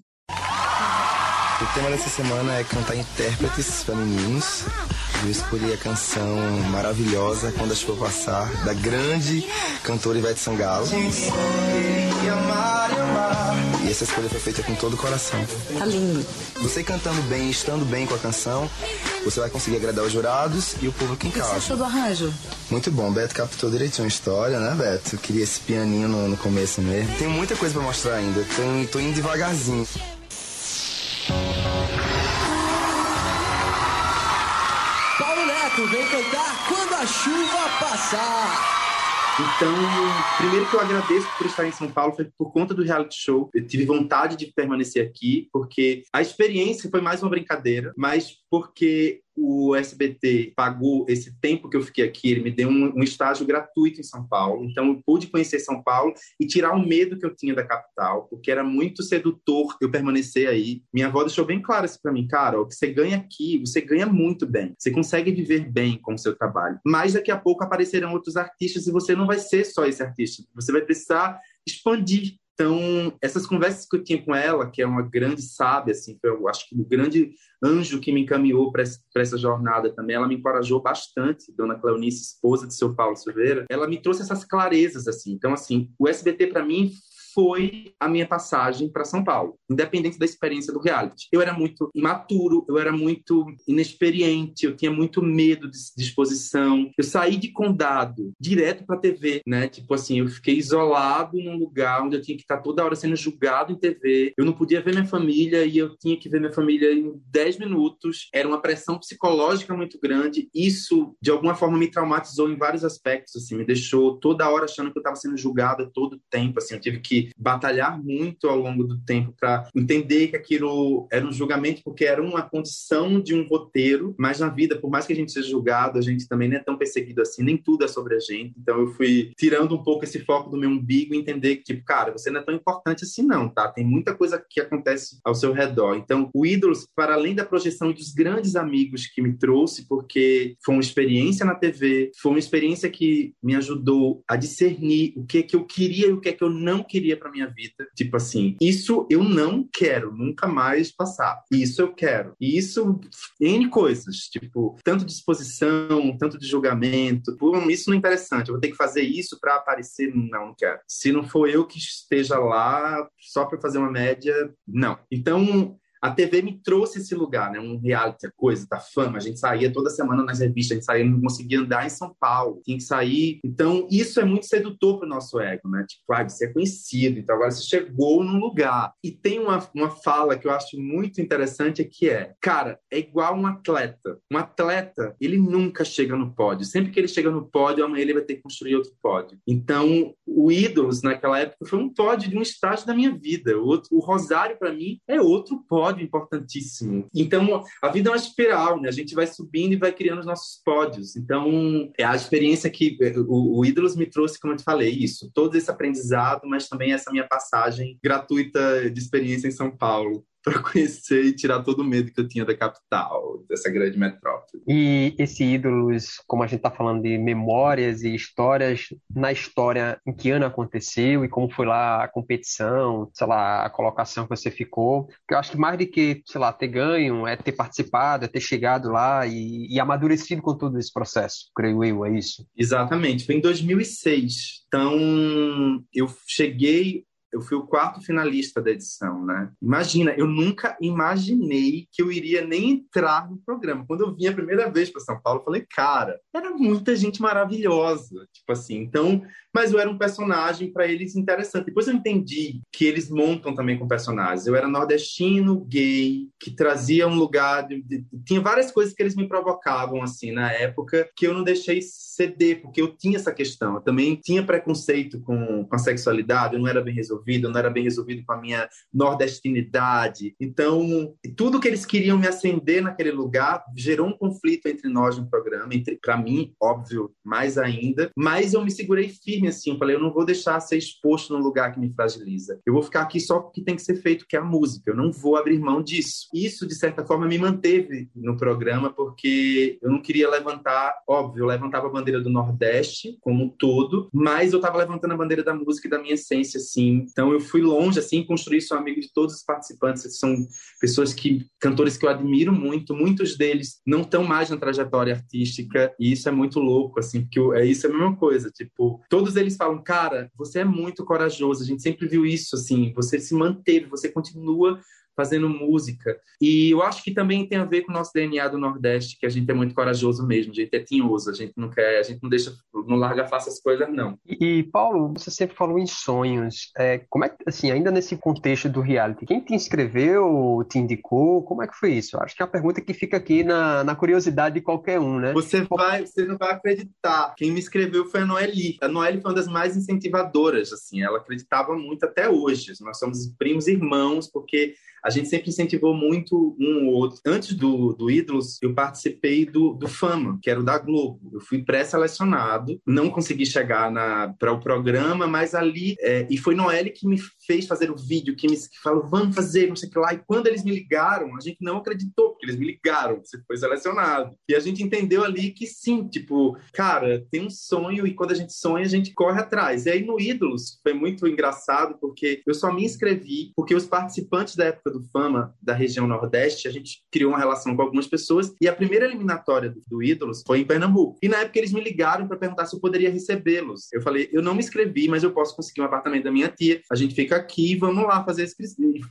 O tema dessa semana é cantar intérpretes femininos. Eu escolhi a canção maravilhosa Quando a Chuva Passar, da grande cantora Ivete Sangalo. E essa escolha foi feita com todo o coração. Tá lindo. Você cantando bem, estando bem com a canção, você vai conseguir agradar os jurados e o público em casa. O que você achou do arranjo? Muito bom. Beto captou direitinho a história, né, Beto? Eu queria esse pianinho no, no começo mesmo. Tem muita coisa para mostrar ainda. Tô, tô indo devagarzinho. Paulo Neto vem cantar Quando a Chuva Passar. Então, primeiro que eu agradeço por estar em São Paulo foi por conta do reality show. Eu tive vontade de permanecer aqui, porque a experiência foi mais uma brincadeira, mas porque o SBT pagou esse tempo que eu fiquei aqui, ele me deu um, um, estágio gratuito em São Paulo. Então, eu pude conhecer São Paulo e tirar o medo que eu tinha da capital, porque era muito sedutor eu permanecer aí. Minha avó deixou bem claro isso para mim, cara, o que você ganha aqui, você ganha muito bem. Você consegue viver bem com o seu trabalho. Mas daqui a pouco aparecerão outros artistas e você não vai ser só esse artista. Você vai precisar expandir então, essas conversas que eu tinha com ela, que é uma grande sábia, assim, eu acho que o grande anjo que me encaminhou para essa jornada também, ela me encorajou bastante, Dona Cleonice, esposa de seu Paulo Silveira, ela me trouxe essas clarezas, assim. Então, assim, o SBT para mim foi a minha passagem para São Paulo, independente da experiência do reality. Eu era muito imaturo, eu era muito inexperiente, eu tinha muito medo de, exposição. Eu saí de condado direto para TV, né? Tipo assim, eu fiquei isolado num lugar onde eu tinha que estar toda hora sendo julgado em TV. Eu não podia ver minha família e eu tinha que ver minha família em 10 minutos. Era uma pressão psicológica muito grande. Isso, de alguma forma, me traumatizou em vários aspectos, assim, me deixou toda hora achando que eu estava sendo julgada todo tempo, assim, eu tive que batalhar muito ao longo do tempo para entender que aquilo era um julgamento, porque era uma condição de um roteiro, mas na vida, por mais que a gente seja julgado, a gente também não é tão perseguido assim, nem tudo é sobre a gente. Então eu fui tirando um pouco esse foco do meu umbigo e entender que, tipo, cara, você não é tão importante assim, não, tá? Tem muita coisa que acontece ao seu redor. Então, o Ídolos, para além da projeção dos grandes amigos que me trouxe, porque foi uma experiência na TV, foi uma experiência que me ajudou a discernir o que é que eu queria e o que é que eu não queria para minha vida. Tipo assim, isso eu não quero nunca mais passar. Isso eu quero. E isso, N coisas, tipo, tanto de exposição, tanto de julgamento. Pô, isso não é interessante. Eu vou ter que fazer isso para aparecer. Não, não quero. Se não for eu que esteja lá só para fazer uma média, não. Então, a TV me trouxe esse lugar, né? Um reality, coisa da fama. A gente saía toda semana nas revistas, a gente saía, não conseguia andar em São Paulo, tinha que sair. Então, isso é muito sedutor para o nosso ego, né? Tipo, ah, você é conhecido, então agora você chegou num lugar. E tem uma, uma fala que eu acho muito interessante que é, cara, é igual um atleta. Um atleta, ele nunca chega no pódio. Sempre que ele chega no pódio, amanhã ele vai ter que construir outro pódio. Então, o Ídolos, naquela época, foi um pódio de um estágio da minha vida. O, outro, o Rosário, para mim, é outro pódio pódio importantíssimo. Então, a vida é uma espiral, né? A gente vai subindo e vai criando os nossos pódios. Então, é a experiência que o, o Ídolos me trouxe, como eu te falei, isso. Todo esse aprendizado, mas também essa minha passagem gratuita de experiência em São Paulo para conhecer e tirar todo o medo que eu tinha da capital, dessa grande metrópole. E esse ídolos, como a gente está falando de memórias e histórias, na história em que ano aconteceu e como foi lá a competição, sei lá, a colocação que você ficou. Eu acho que mais do que, sei lá, ter ganho, é ter participado, é ter chegado lá e, e amadurecido com todo esse processo, creio eu, é isso? Exatamente. Foi em 2006. Então, eu cheguei eu fui o quarto finalista da edição, né? Imagina, eu nunca imaginei que eu iria nem entrar no programa. Quando eu vim a primeira vez para São Paulo, eu falei, cara, era muita gente maravilhosa, tipo assim. Então, mas eu era um personagem para eles interessante. Depois eu entendi que eles montam também com personagens. Eu era nordestino, gay, que trazia um lugar de, de, tinha várias coisas que eles me provocavam assim na época que eu não deixei ceder, porque eu tinha essa questão. Eu também tinha preconceito com, com a sexualidade, eu não era bem resolvido eu não era bem resolvido com a minha nordestinidade. Então, tudo que eles queriam me acender naquele lugar gerou um conflito entre nós no programa, entre para mim, óbvio, mais ainda, mas eu me segurei firme assim, eu falei, eu não vou deixar ser exposto num lugar que me fragiliza. Eu vou ficar aqui só porque tem que ser feito, que é a música. Eu não vou abrir mão disso. Isso de certa forma me manteve no programa porque eu não queria levantar, óbvio, eu levantava a bandeira do Nordeste como um todo, mas eu estava levantando a bandeira da música e da minha essência assim, então eu fui longe assim, construir sou amigo de todos os participantes, são pessoas que cantores que eu admiro muito, muitos deles não estão mais na trajetória artística e isso é muito louco assim, porque eu, é isso é a mesma coisa, tipo, todos eles falam, cara, você é muito corajoso, a gente sempre viu isso assim, você se manteve, você continua fazendo música. E eu acho que também tem a ver com o nosso DNA do Nordeste, que a gente é muito corajoso mesmo, a gente é tinhoso, a gente não quer, a gente não deixa, não larga fácil as coisas, não. E, Paulo, você sempre falou em sonhos. É, como é que, assim, ainda nesse contexto do reality, quem te inscreveu, te indicou, como é que foi isso? Eu acho que é uma pergunta que fica aqui na, na curiosidade de qualquer um, né? Você vai, você não vai acreditar. Quem me inscreveu foi a Noeli. A Noeli foi uma das mais incentivadoras, assim, ela acreditava muito até hoje. Nós somos primos irmãos, porque a gente sempre incentivou muito um ou outro. Antes do, do Ídolos, eu participei do, do Fama, que era o da Globo. Eu fui pré-selecionado, não consegui chegar para o programa, mas ali. É, e foi Noelle que me fez fazer o vídeo, que me que falou, vamos fazer, não sei o que lá. E quando eles me ligaram, a gente não acreditou, porque eles me ligaram, você foi selecionado. E a gente entendeu ali que sim, tipo, cara, tem um sonho e quando a gente sonha, a gente corre atrás. E aí no Ídolos foi muito engraçado, porque eu só me inscrevi porque os participantes da época do do Fama da região Nordeste, a gente criou uma relação com algumas pessoas e a primeira eliminatória do, do Ídolos foi em Pernambuco. E na época eles me ligaram para perguntar se eu poderia recebê-los. Eu falei, eu não me inscrevi, mas eu posso conseguir um apartamento da minha tia. A gente fica aqui, vamos lá fazer esse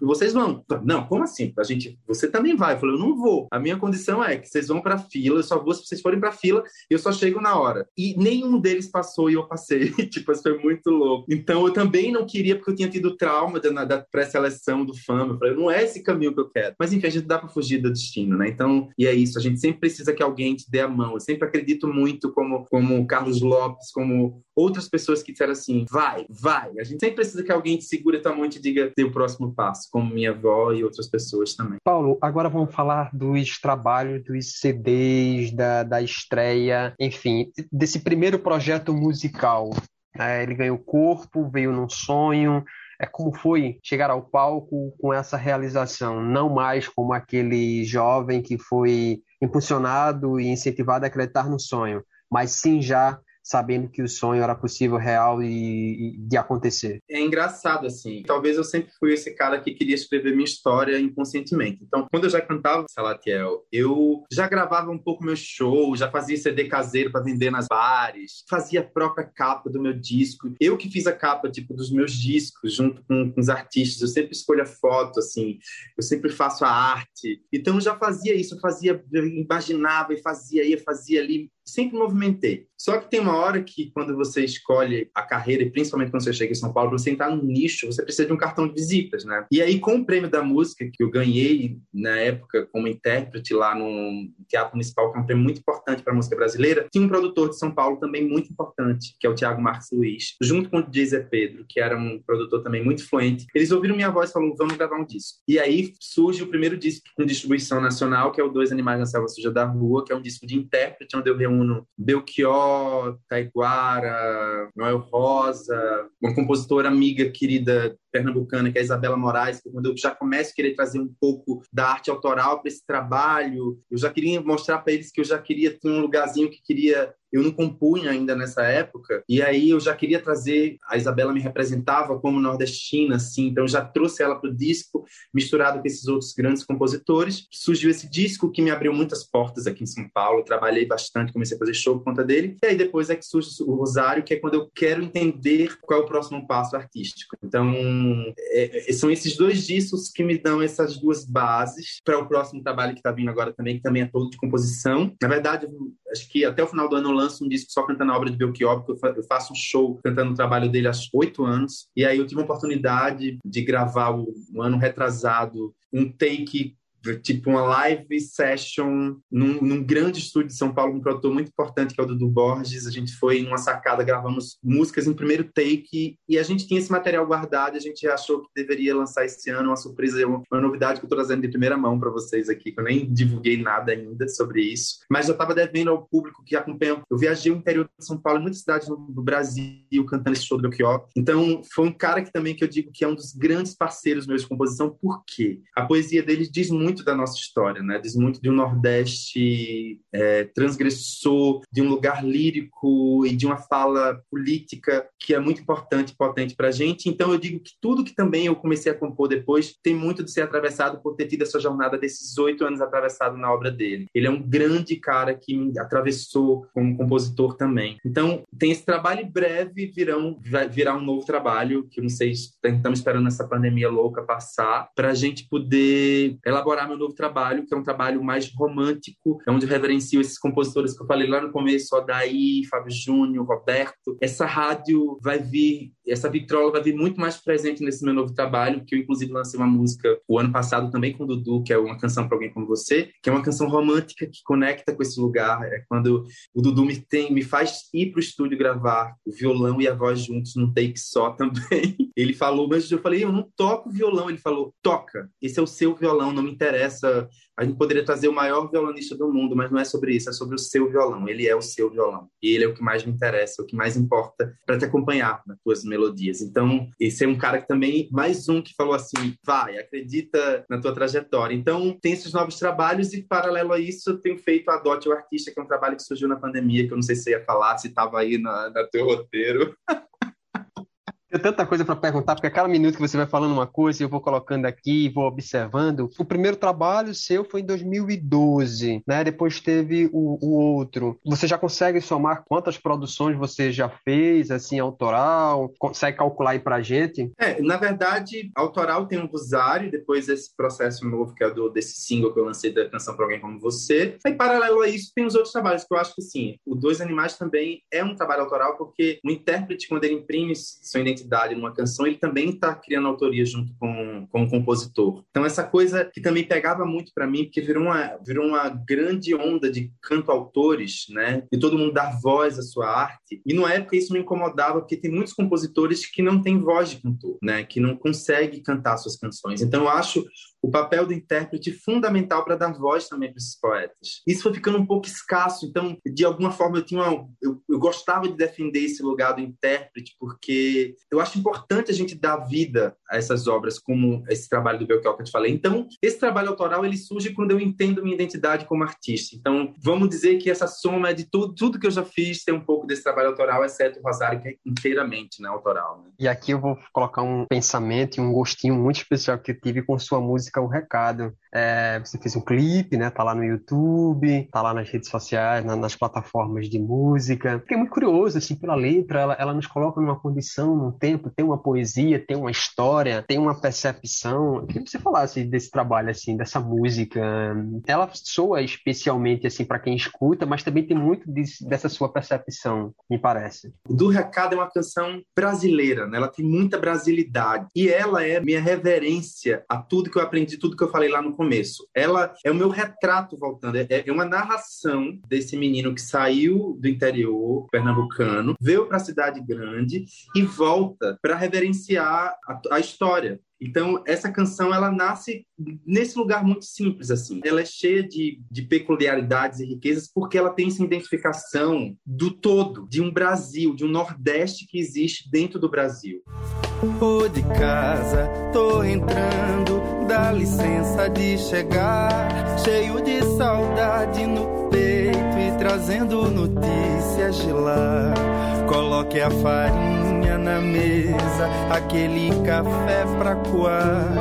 e vocês vão. Não, como assim? A gente, você também vai. Eu falei, eu não vou. A minha condição é que vocês vão para fila, eu só vou se vocês forem para fila, eu só chego na hora. E nenhum deles passou e eu passei. tipo, isso foi muito louco. Então eu também não queria porque eu tinha tido trauma da, da pré-seleção do Fama. Eu falei, não é é esse caminho que eu quero. Mas enfim, a gente dá para fugir do destino, né? Então, e é isso, a gente sempre precisa que alguém te dê a mão. Eu sempre acredito muito como como Carlos Lopes, como outras pessoas que disseram assim, vai, vai. A gente sempre precisa que alguém te segure tua mão e te diga dê o próximo passo, como minha avó e outras pessoas também. Paulo, agora vamos falar dos trabalhos, dos CDs, da, da estreia, enfim, desse primeiro projeto musical. É, ele ganhou corpo, veio num sonho, é como foi chegar ao palco com essa realização, não mais como aquele jovem que foi impulsionado e incentivado a acreditar no sonho, mas sim já sabendo que o sonho era possível, real e, e, de acontecer. É engraçado, assim. Talvez eu sempre fui esse cara que queria escrever minha história inconscientemente. Então, quando eu já cantava Salatiel, eu já gravava um pouco meu show, já fazia CD caseiro para vender nas bares, fazia a própria capa do meu disco. Eu que fiz a capa, tipo, dos meus discos, junto com, com os artistas. Eu sempre escolho a foto, assim. Eu sempre faço a arte. Então, eu já fazia isso. Eu fazia, eu imaginava e fazia, ia, fazia ali sempre movimentei. Só que tem uma hora que, quando você escolhe a carreira, e principalmente quando você chega em São Paulo, você entrar no nicho, você precisa de um cartão de visitas, né? E aí, com o prêmio da música que eu ganhei na época como intérprete lá no Teatro Municipal, que é um prêmio muito importante para a música brasileira, tinha um produtor de São Paulo também muito importante, que é o Tiago Marques Luiz, junto com o DJ Zé Pedro, que era um produtor também muito fluente. Eles ouviram minha voz e falaram, vamos gravar um disco. E aí surge o primeiro disco com distribuição nacional, que é o Dois Animais na Selva Suja da Rua, que é um disco de intérprete, onde eu reúno Belchior, Taiguara, Noel Rosa, uma compositora amiga querida pernambucana, que é a Isabela Moraes, que quando eu já começo a querer trazer um pouco da arte autoral para esse trabalho, eu já queria mostrar para eles que eu já queria ter um lugarzinho que queria eu não compunha ainda nessa época, e aí eu já queria trazer, a Isabela me representava como nordestina, assim, então eu já trouxe ela para o disco, misturado com esses outros grandes compositores. Surgiu esse disco que me abriu muitas portas aqui em São Paulo, trabalhei bastante, comecei a fazer show por conta dele, e aí depois é que surge o Rosário, que é quando eu quero entender qual é o próximo passo artístico. Então, é, é são esses dois discos que me dão essas duas bases para o próximo trabalho que está vindo agora também, que também é todo de composição. Na verdade, acho que até o final do ano eu lanço um disco só cantando a obra de Belchior, porque eu faço um show cantando o trabalho dele há oito anos. E aí eu tive a oportunidade de gravar um ano retrasado um take tipo uma live session num, num, grande estúdio de São Paulo, um produtor muito importante que é o Dudu Borges. A gente foi numa sacada, gravamos músicas em primeiro take e a gente tinha esse material guardado. A gente achou que deveria lançar esse ano uma surpresa, uma, uma novidade que eu estou trazendo de primeira mão para vocês aqui, que eu nem divulguei nada ainda sobre isso, mas eu estava devendo ao público que acompanha. Eu viajei o interior de São Paulo, em muitas cidades do Brasil, cantando esse show do Belchior. Então, foi um cara que também que eu digo que é um dos grandes parceiros meus de composição, porque a poesia dele diz muito muito da nossa história, né? Diz muito de um Nordeste é, transgressor, de um lugar lírico e de uma fala política que é muito importante e potente para a gente. Então, eu digo que tudo que também eu comecei a compor depois tem muito de ser atravessado por ter tido essa jornada desses oito anos atravessado na obra dele. Ele é um grande cara que me atravessou como compositor também. Então, tem esse trabalho breve, virão, vai virar um novo trabalho, que não sei, estamos esperando essa pandemia louca passar, para a gente poder elaborar meu novo trabalho, que é um trabalho mais romântico, é onde eu reverencio esses compositores que eu falei lá no começo, Odaí, Fábio Júnior, Roberto. Essa rádio vai vir, essa vitrola vai vir muito mais presente nesse meu novo trabalho, que eu inclusive lancei uma música o ano passado também com o Dudu, que é uma canção para alguém como você, que é uma canção romântica que conecta com esse lugar. É quando o Dudu me tem, me faz ir para o estúdio gravar o violão e a voz juntos num take só também. Ele falou, mas eu falei, eu não toco violão. Ele falou, toca. Esse é o seu violão, não me interessa interessa. A gente poderia trazer o maior violonista do mundo, mas não é sobre isso, é sobre o seu violão. Ele é o seu violão. E ele é o que mais me interessa, o que mais importa para te acompanhar nas tuas melodias. Então, esse é um cara que também, mais um que falou assim: vai, acredita na tua trajetória. Então, tem esses novos trabalhos e, paralelo a isso, eu tenho feito Adote o Artista, que é um trabalho que surgiu na pandemia, que eu não sei se ia falar, se estava aí na, na teu roteiro. Tem tanta coisa para perguntar, porque a cada minuto que você vai falando uma coisa, eu vou colocando aqui, vou observando. O primeiro trabalho seu foi em 2012, né? Depois teve o, o outro. Você já consegue somar quantas produções você já fez, assim, autoral? Consegue calcular aí pra gente? É, na verdade, autoral tem um Rosário, depois esse processo novo, que é do, desse single que eu lancei da canção pra alguém como você. Aí, paralelo a isso, tem os outros trabalhos, que eu acho que, sim, o Dois Animais também é um trabalho autoral, porque o intérprete, quando ele imprime sua identidade identidade numa canção, ele também está criando autoria junto com, com o compositor. Então, essa coisa que também pegava muito para mim, porque virou uma, virou uma grande onda de canto-autores, né? E todo mundo dar voz à sua arte. E numa época isso me incomodava, porque tem muitos compositores que não têm voz de cantor, né? Que não conseguem cantar suas canções. Então, eu acho o papel do intérprete fundamental para dar voz também para esses poetas. Isso foi ficando um pouco escasso, então, de alguma forma, eu, tinha uma, eu, eu, gostava de defender esse lugar do intérprete, porque eu acho importante a gente dar vida a essas obras, como esse trabalho do Belchior que eu te falei. Então, esse trabalho autoral, ele surge quando eu entendo minha identidade como artista. Então, vamos dizer que essa soma é de tudo, tudo que eu já fiz, tem um pouco desse trabalho autoral, exceto o Rosário, que é inteiramente né, autoral. Né? E aqui eu vou colocar um pensamento e um gostinho muito especial que eu tive com sua música música O Recado. É, você fez um clipe, né? Tá lá no YouTube, tá lá nas redes sociais, na, nas plataformas de música. Fiquei muito curioso, assim, pela letra. Ela, ela nos coloca numa condição, num tempo, tem uma poesia, tem uma história, tem uma percepção. Eu queria que você falasse desse trabalho, assim, dessa música. Ela soa especialmente, assim, para quem escuta, mas também tem muito de, dessa sua percepção, me parece. Do Recado é uma canção brasileira, né? Ela tem muita brasilidade. E ela é minha reverência a tudo que eu aprendi tudo que eu falei lá no começo. Ela é o meu retrato voltando, é, é uma narração desse menino que saiu do interior pernambucano, veio para a cidade grande e volta para reverenciar a, a, história. Então, essa canção, ela nasce nesse lugar muito simples, assim. Ela é cheia de, de peculiaridades e riquezas porque ela tem essa identificação do todo, de um Brasil, de um Nordeste que existe dentro do Brasil. Ô de casa, tô entrando, dá licença de chegar, cheio de saudade no peito e trazendo notícias de lá. Coloque a farinha na mesa, aquele café pra coar,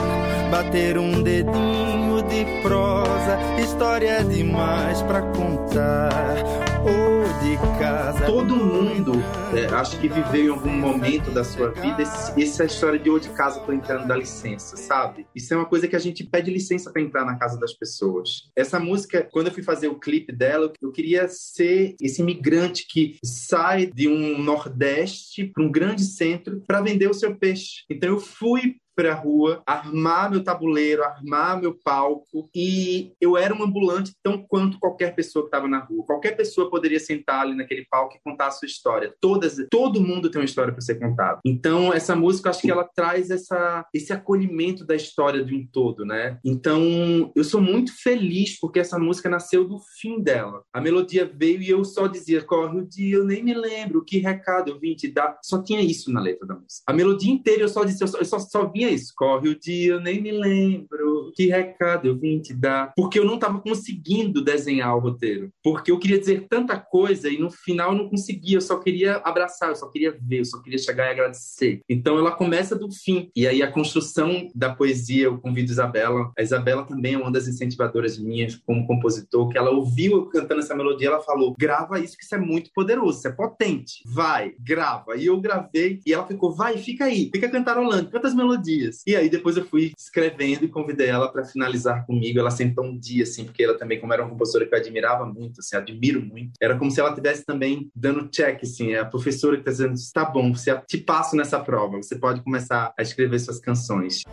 bater um dedinho de prosa, história demais pra contar. Ô de casa. Todo mundo, é, acho que viveu em algum momento da sua vida esse, essa história de ou de casa tô entrando da licença, sabe? Isso é uma coisa que a gente pede licença para entrar na casa das pessoas. Essa música, quando eu fui fazer o clipe dela, eu queria ser esse imigrante que sai de um Nordeste para um grande centro para vender o seu peixe. Então eu fui para a rua, armar meu tabuleiro, armar meu palco e eu era um ambulante tão quanto qualquer pessoa que estava na rua. Qualquer pessoa poderia sentar ali naquele palco e contar a sua história. Todas, todo mundo tem uma história para ser contada. Então essa música, acho que ela traz essa esse acolhimento da história de um todo, né? Então eu sou muito feliz porque essa música nasceu do fim dela. A melodia veio e eu só dizia corre o dia, eu nem me lembro que recado eu vim te dar. Só tinha isso na letra da música. A melodia inteira eu só dizia, eu só, eu só, só vinha Corre o dia, eu nem me lembro que recado eu vim te dar. Porque eu não estava conseguindo desenhar o roteiro. Porque eu queria dizer tanta coisa e no final eu não conseguia. Eu só queria abraçar, eu só queria ver, eu só queria chegar e agradecer. Então ela começa do fim. E aí a construção da poesia, eu convido a Isabela. A Isabela também é uma das incentivadoras minhas como compositor, que ela ouviu eu cantando essa melodia, ela falou: grava isso, que isso é muito poderoso, isso é potente. Vai, grava. E eu gravei e ela ficou: vai, fica aí, fica cantarolando, canta as melodias. E aí depois eu fui escrevendo e convidei ela para finalizar comigo. Ela sentou um dia, assim, porque ela também, como era uma compositora que eu admirava muito, assim, admiro muito, era como se ela tivesse também dando check, assim, é a professora que está dizendo: tá bom, você te passo nessa prova, você pode começar a escrever suas canções.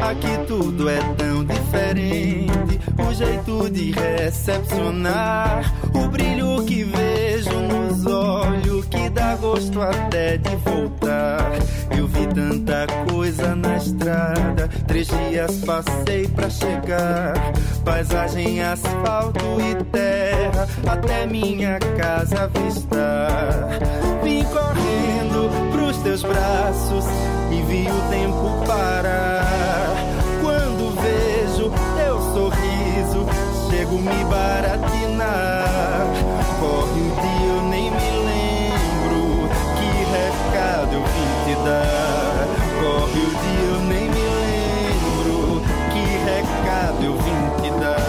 Aqui tudo é tão diferente, o jeito de recepcionar, o brilho que vejo nos olhos que dá gosto até de voltar. Eu vi tanta coisa na estrada, três dias passei pra chegar. Paisagem, asfalto e terra, até minha casa avistar. Vim correndo pros teus braços me baratinar. Corre o dia, eu nem me lembro que recado eu vim te dar. Corre o dia, eu nem me lembro que recado eu vim te dar.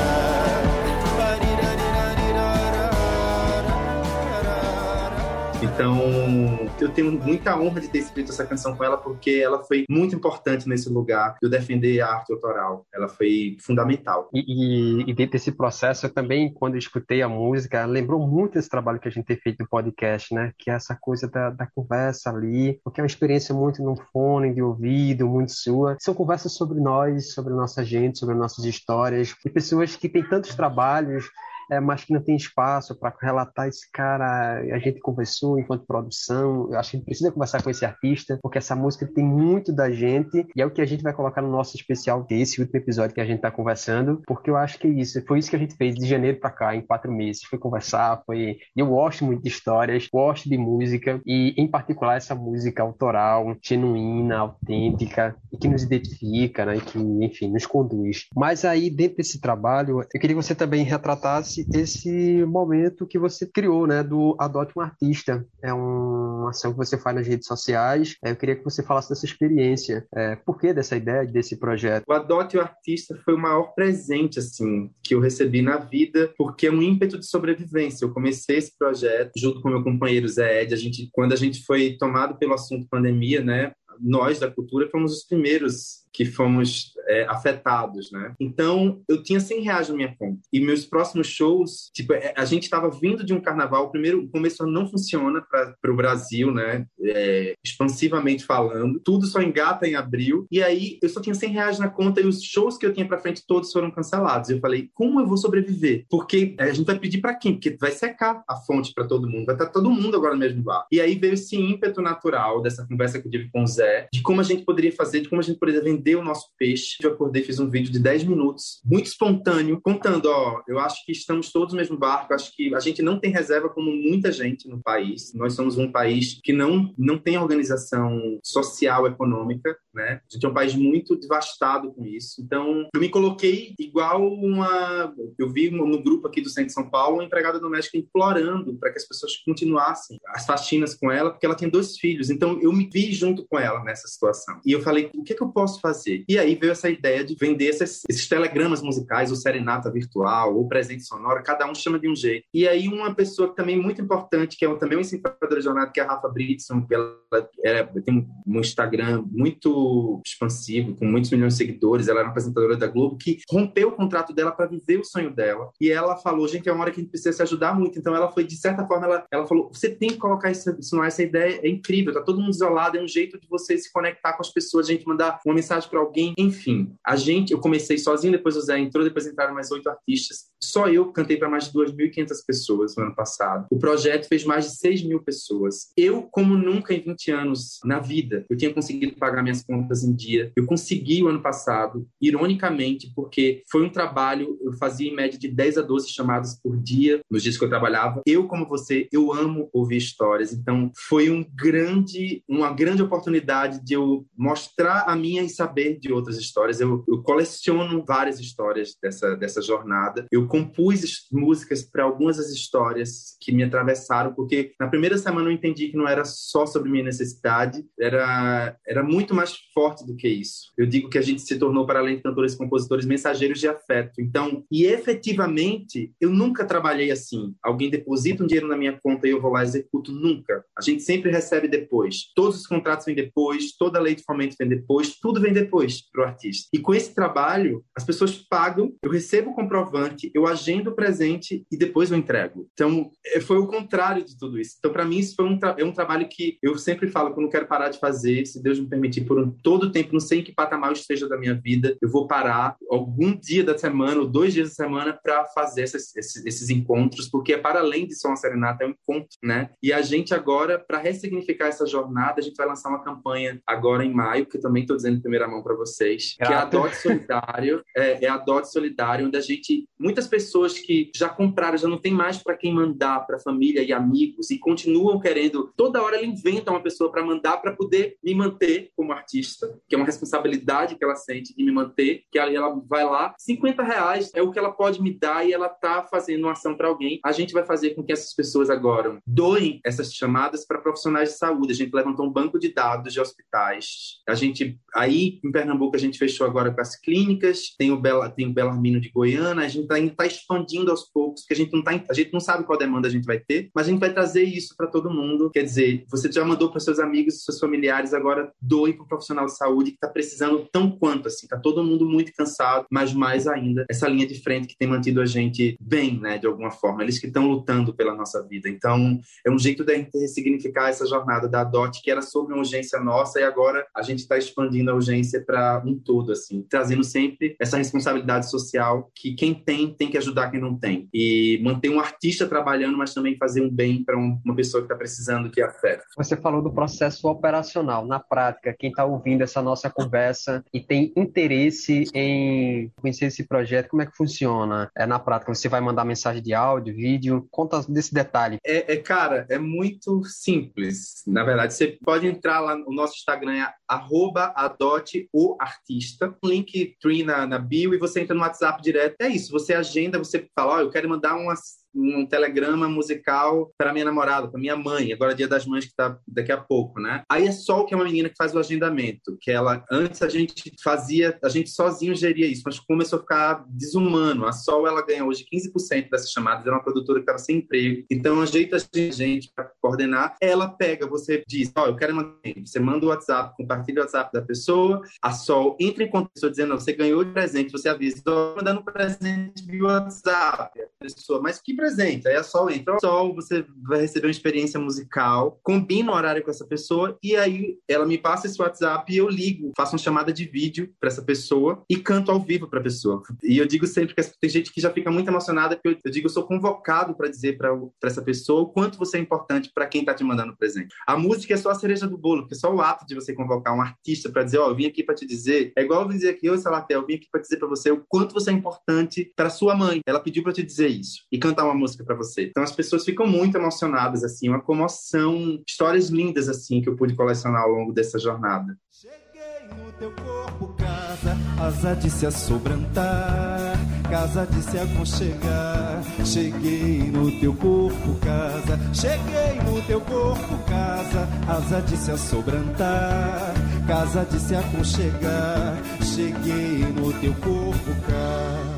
Então, eu tenho muita honra de ter escrito essa canção com ela, porque ela foi muito importante nesse lugar de eu defender a arte autoral. Ela foi fundamental. E, e, e dentro desse processo, eu também, quando eu escutei a música, lembrou muito esse trabalho que a gente tem feito no podcast, né? Que é essa coisa da, da conversa ali, porque é uma experiência muito no fone, de ouvido, muito sua. São conversas sobre nós, sobre nossa gente, sobre nossas histórias, e pessoas que têm tantos trabalhos é, mas que não tem espaço para relatar esse cara. A gente conversou enquanto produção, eu acho que a gente precisa conversar com esse artista, porque essa música tem muito da gente e é o que a gente vai colocar no nosso especial desse último episódio que a gente está conversando, porque eu acho que é isso, foi isso que a gente fez de janeiro para cá, em quatro meses. Foi conversar, foi. Eu gosto muito de histórias, gosto de música e, em particular, essa música autoral, genuína, autêntica e que nos identifica, né? E que, enfim, nos conduz. Mas aí, dentro desse trabalho, eu queria que você também retratasse esse, esse momento que você criou, né, do Adote um Artista. É uma ação que você faz nas redes sociais. É, eu queria que você falasse dessa experiência. É, por que dessa ideia, desse projeto? O Adote o Artista foi o maior presente, assim, que eu recebi na vida, porque é um ímpeto de sobrevivência. Eu comecei esse projeto junto com meu companheiro Zé Ed. A gente, quando a gente foi tomado pelo assunto pandemia, né, nós da cultura fomos os primeiros que fomos é, afetados, né? Então, eu tinha 100 reais na minha conta. E meus próximos shows, tipo, é, a gente estava vindo de um carnaval, primeiro, o começo não funciona para o Brasil, né? É, expansivamente falando. Tudo só engata em abril. E aí, eu só tinha 100 reais na conta e os shows que eu tinha para frente todos foram cancelados. Eu falei, como eu vou sobreviver? Porque é, a gente vai pedir para quem? Porque vai secar a fonte para todo mundo. Vai estar tá todo mundo agora no mesmo bar. E aí veio esse ímpeto natural dessa conversa que eu tive com o Zé, de como a gente poderia fazer, de como a gente poderia vender o nosso peixe eu acordei, fiz um vídeo de 10 minutos, muito espontâneo, contando, ó, eu acho que estamos todos no mesmo barco, acho que a gente não tem reserva como muita gente no país. Nós somos um país que não, não tem organização social, econômica, né? A gente é um país muito devastado com isso. Então, eu me coloquei igual uma... Eu vi no grupo aqui do Centro de São Paulo uma empregada doméstica implorando para que as pessoas continuassem as faxinas com ela, porque ela tem dois filhos. Então, eu me vi junto com ela nessa situação. E eu falei, o que, é que eu posso fazer? E aí veio essa ideia de vender esses, esses telegramas musicais, ou serenata virtual, ou presente sonoro, cada um chama de um jeito. E aí uma pessoa também muito importante, que é também um incentivador de jornada, que é a Rafa Britson, que ela, ela tem um Instagram muito expansivo, com muitos milhões de seguidores, ela era apresentadora da Globo, que rompeu o contrato dela para viver o sonho dela. E ela falou, gente, é uma hora que a gente precisa se ajudar muito. Então ela foi, de certa forma, ela, ela falou, você tem que colocar isso, essa ideia é incrível, tá todo mundo isolado, é um jeito de você se conectar com as pessoas, a gente mandar uma mensagem para alguém, enfim a gente, eu comecei sozinho, depois o Zé entrou, depois entraram mais oito artistas. Só eu cantei para mais de 2.500 pessoas no ano passado. O projeto fez mais de 6 mil pessoas. Eu, como nunca em 20 anos na vida, eu tinha conseguido pagar minhas contas em dia. Eu consegui o ano passado, ironicamente, porque foi um trabalho, eu fazia em média de 10 a 12 chamadas por dia, nos dias que eu trabalhava. Eu, como você, eu amo ouvir histórias. Então, foi um grande, uma grande oportunidade de eu mostrar a minha saber de outras histórias. Eu, eu coleciono várias histórias dessa, dessa jornada. Eu compus músicas para algumas das histórias que me atravessaram, porque na primeira semana eu entendi que não era só sobre minha necessidade, era, era muito mais forte do que isso. Eu digo que a gente se tornou, para além de cantores e compositores, mensageiros de afeto. Então, e efetivamente, eu nunca trabalhei assim. Alguém deposita um dinheiro na minha conta e eu vou lá e executo. Nunca. A gente sempre recebe depois. Todos os contratos vêm depois, toda a lei de fomento vem depois, tudo vem depois para o artista. E com esse trabalho, as pessoas pagam, eu recebo o comprovante, eu agendo o presente e depois eu entrego. Então, é, foi o contrário de tudo isso. Então, para mim, isso foi um, é um trabalho que eu sempre falo que eu não quero parar de fazer, se Deus me permitir, por um, todo o tempo, não sei em que patamar eu esteja da minha vida, eu vou parar algum dia da semana ou dois dias da semana para fazer esses, esses, encontros, porque é para além de só uma serenata, é um encontro, né? E a gente agora, para ressignificar essa jornada, a gente vai lançar uma campanha agora em maio, que também estou dizendo em primeira mão para vocês, que é a Adote Solidário, é, é a Adote Solidário, onde a gente, muitas pessoas que já compraram, já não tem mais para quem mandar, para família e amigos, e continuam querendo, toda hora ela inventa uma pessoa para mandar para poder me manter como artista, que é uma responsabilidade que ela sente de me manter, que ela, ela vai lá, 50 reais é o que ela pode me dar e ela tá fazendo uma ação para alguém. A gente vai fazer com que essas pessoas agora doem essas chamadas para profissionais de saúde. A gente levantou um banco de dados de hospitais. A gente, aí em Pernambuco, a gente fechou agora com as clínicas, tem o, Bela, tem o Belarmino de Goiânia, a gente está tá expandindo aos poucos, porque a gente, não tá, a gente não sabe qual demanda a gente vai ter, mas a gente vai trazer isso para todo mundo. Quer dizer, você já mandou para seus amigos, seus familiares, agora doe para um profissional de saúde que está precisando tão quanto, assim, está todo mundo muito cansado, mas mais ainda, essa linha de frente que tem mantido a gente bem, né, de alguma forma, eles que estão lutando pela nossa vida. Então, é um jeito de ressignificar essa jornada da DOT, que era sobre uma urgência nossa, e agora a gente está expandindo a urgência para um todo, assim, trazendo sempre essa responsabilidade social que quem tem tem que ajudar quem não tem. E manter um artista trabalhando, mas também fazer um bem para uma pessoa que está precisando que afeta. Você falou do processo operacional. Na prática, quem está ouvindo essa nossa conversa e tem interesse em conhecer esse projeto, como é que funciona? É na prática, você vai mandar mensagem de áudio, vídeo? Conta desse detalhe. É, é cara, é muito simples. Na verdade, você pode entrar lá no nosso Instagram, é arroba adote o artista, link tree na, na bio e você entra no WhatsApp direto. É isso, você agenda, você fala, ó, oh, eu quero mandar umas um telegrama musical para minha namorada, para minha mãe. Agora é dia das mães que tá daqui a pouco, né? Aí é Sol que é uma menina que faz o agendamento, que ela antes a gente fazia, a gente sozinho geria isso, mas começou a ficar desumano. A Sol ela ganha hoje 15% dessas chamadas, era uma produtora que estava sem emprego. Então ajeita a gente para coordenar. Ela pega, você diz, ó, oh, eu quero mandar, você manda o WhatsApp, compartilha o WhatsApp da pessoa, a Sol entra em contato dizendo, você ganhou de presente, você avisa, estou mandando presente via WhatsApp. A pessoa, mas que presente? Aí a Sol entra, a Sol, você vai receber uma experiência musical, combina o horário com essa pessoa e aí ela me passa esse WhatsApp e eu ligo, faço uma chamada de vídeo para essa pessoa e canto ao vivo para a pessoa. E eu digo sempre que tem gente que já fica muito emocionada porque eu, eu digo, eu sou convocado para dizer para essa pessoa o quanto você é importante para quem está te mandando presente. A música é só a cereja do bolo, porque só o ato de você convocar um artista para dizer, ó, oh, eu vim aqui para te dizer, é igual eu dizer aqui, ô Salatel, eu vim aqui para dizer para você o quanto você é importante para sua mãe. Ela pediu para te dizer isso e cantar uma música para você. Então as pessoas ficam muito emocionadas assim, uma comoção, histórias lindas assim que eu pude colecionar ao longo dessa jornada. Cheguei no teu corpo, casa, asa de se assobrantar, casa de se aconchegar. Cheguei no teu corpo, casa, cheguei no teu corpo, casa, asa de se assobrantar, casa de se aconchegar. Cheguei no teu corpo, casa.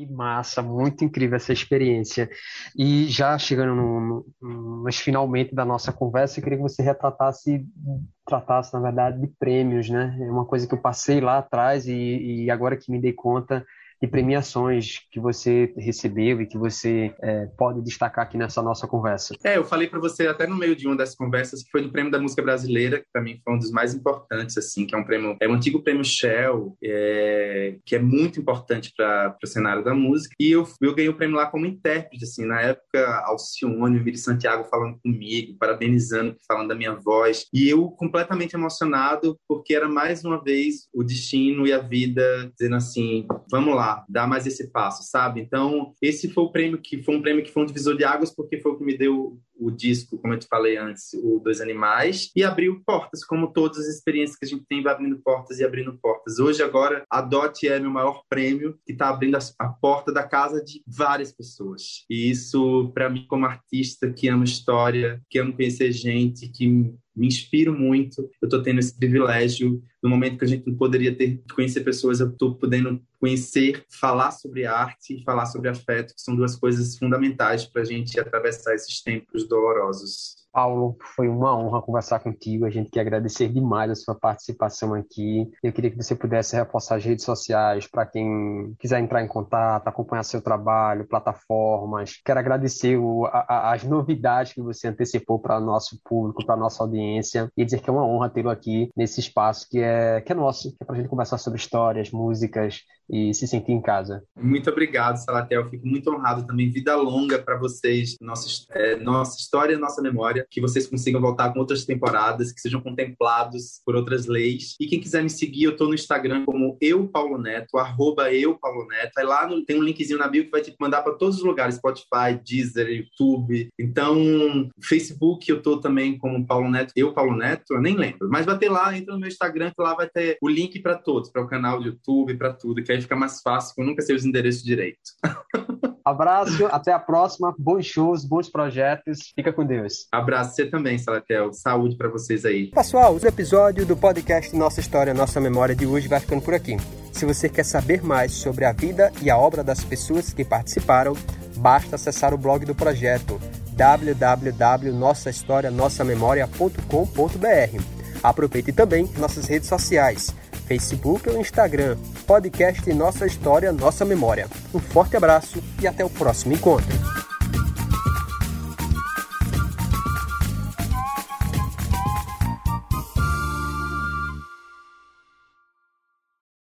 Que massa, muito incrível essa experiência. E já chegando no, no, mas finalmente da nossa conversa, eu queria que você retratasse, tratasse, na verdade, de prêmios, né? É uma coisa que eu passei lá atrás e, e agora que me dei conta, e premiações que você recebeu e que você é, pode destacar aqui nessa nossa conversa? É, eu falei para você até no meio de uma das conversas que foi do Prêmio da Música Brasileira, que para mim foi um dos mais importantes, assim, que é um prêmio, é um antigo prêmio Shell, é, que é muito importante para o cenário da música. E eu, eu ganhei o prêmio lá como intérprete, assim, na época, Alcione, o Viri Santiago falando comigo, parabenizando, falando da minha voz. E eu completamente emocionado, porque era mais uma vez o destino e a vida dizendo assim: vamos lá dar mais esse passo, sabe? Então, esse foi o prêmio que foi um prêmio que foi um divisor de águas, porque foi o que me deu o disco, como eu te falei antes, o Dois Animais, e abriu portas, como todas as experiências que a gente tem, vai abrindo portas e abrindo portas. Hoje, agora, a DOT é meu maior prêmio, que está abrindo a, porta da casa de várias pessoas. E isso, para mim, como artista que ama história, que ama conhecer gente, que me inspiro muito. Eu estou tendo esse privilégio no momento que a gente não poderia ter conhecer pessoas, eu estou podendo conhecer, falar sobre arte e falar sobre afeto, que são duas coisas fundamentais para a gente atravessar esses tempos dolorosos. Paulo, foi uma honra conversar contigo. A gente quer agradecer demais a sua participação aqui. Eu queria que você pudesse reforçar as redes sociais para quem quiser entrar em contato, acompanhar seu trabalho, plataformas. Quero agradecer o, a, as novidades que você antecipou para nosso público, para nossa audiência e dizer que é uma honra tê-lo aqui nesse espaço que é, que é nosso, que é para a gente conversar sobre histórias, músicas e se sentir em casa. Muito obrigado, Salatel. Fico muito honrado também. Vida longa para vocês, nossa, é, nossa história, nossa memória que vocês consigam voltar com outras temporadas, que sejam contemplados por outras leis. E quem quiser me seguir, eu estou no Instagram como eu Paulo Neto, arroba eu Paulo Neto. Aí lá no, tem um linkzinho na bio que vai te mandar para todos os lugares, Spotify, Deezer, YouTube. Então, Facebook eu estou também como Paulo Neto, eu Paulo Neto, eu nem lembro. Mas vai ter lá, entra no meu Instagram que lá vai ter o link para todos, para o canal do YouTube, para tudo, que aí fica mais fácil, eu nunca sei os endereços direito. Abraço, até a próxima. Bons shows, bons projetos. Fica com Deus. Abraço você também, Salatel. Saúde para vocês aí. Pessoal, o episódio do podcast Nossa História, Nossa Memória de hoje vai ficando por aqui. Se você quer saber mais sobre a vida e a obra das pessoas que participaram, basta acessar o blog do projeto www.nossahistorianossamemoria.com.br. Aproveite também nossas redes sociais Facebook ou Instagram. Podcast Nossa História, Nossa Memória. Um forte abraço e até o próximo encontro.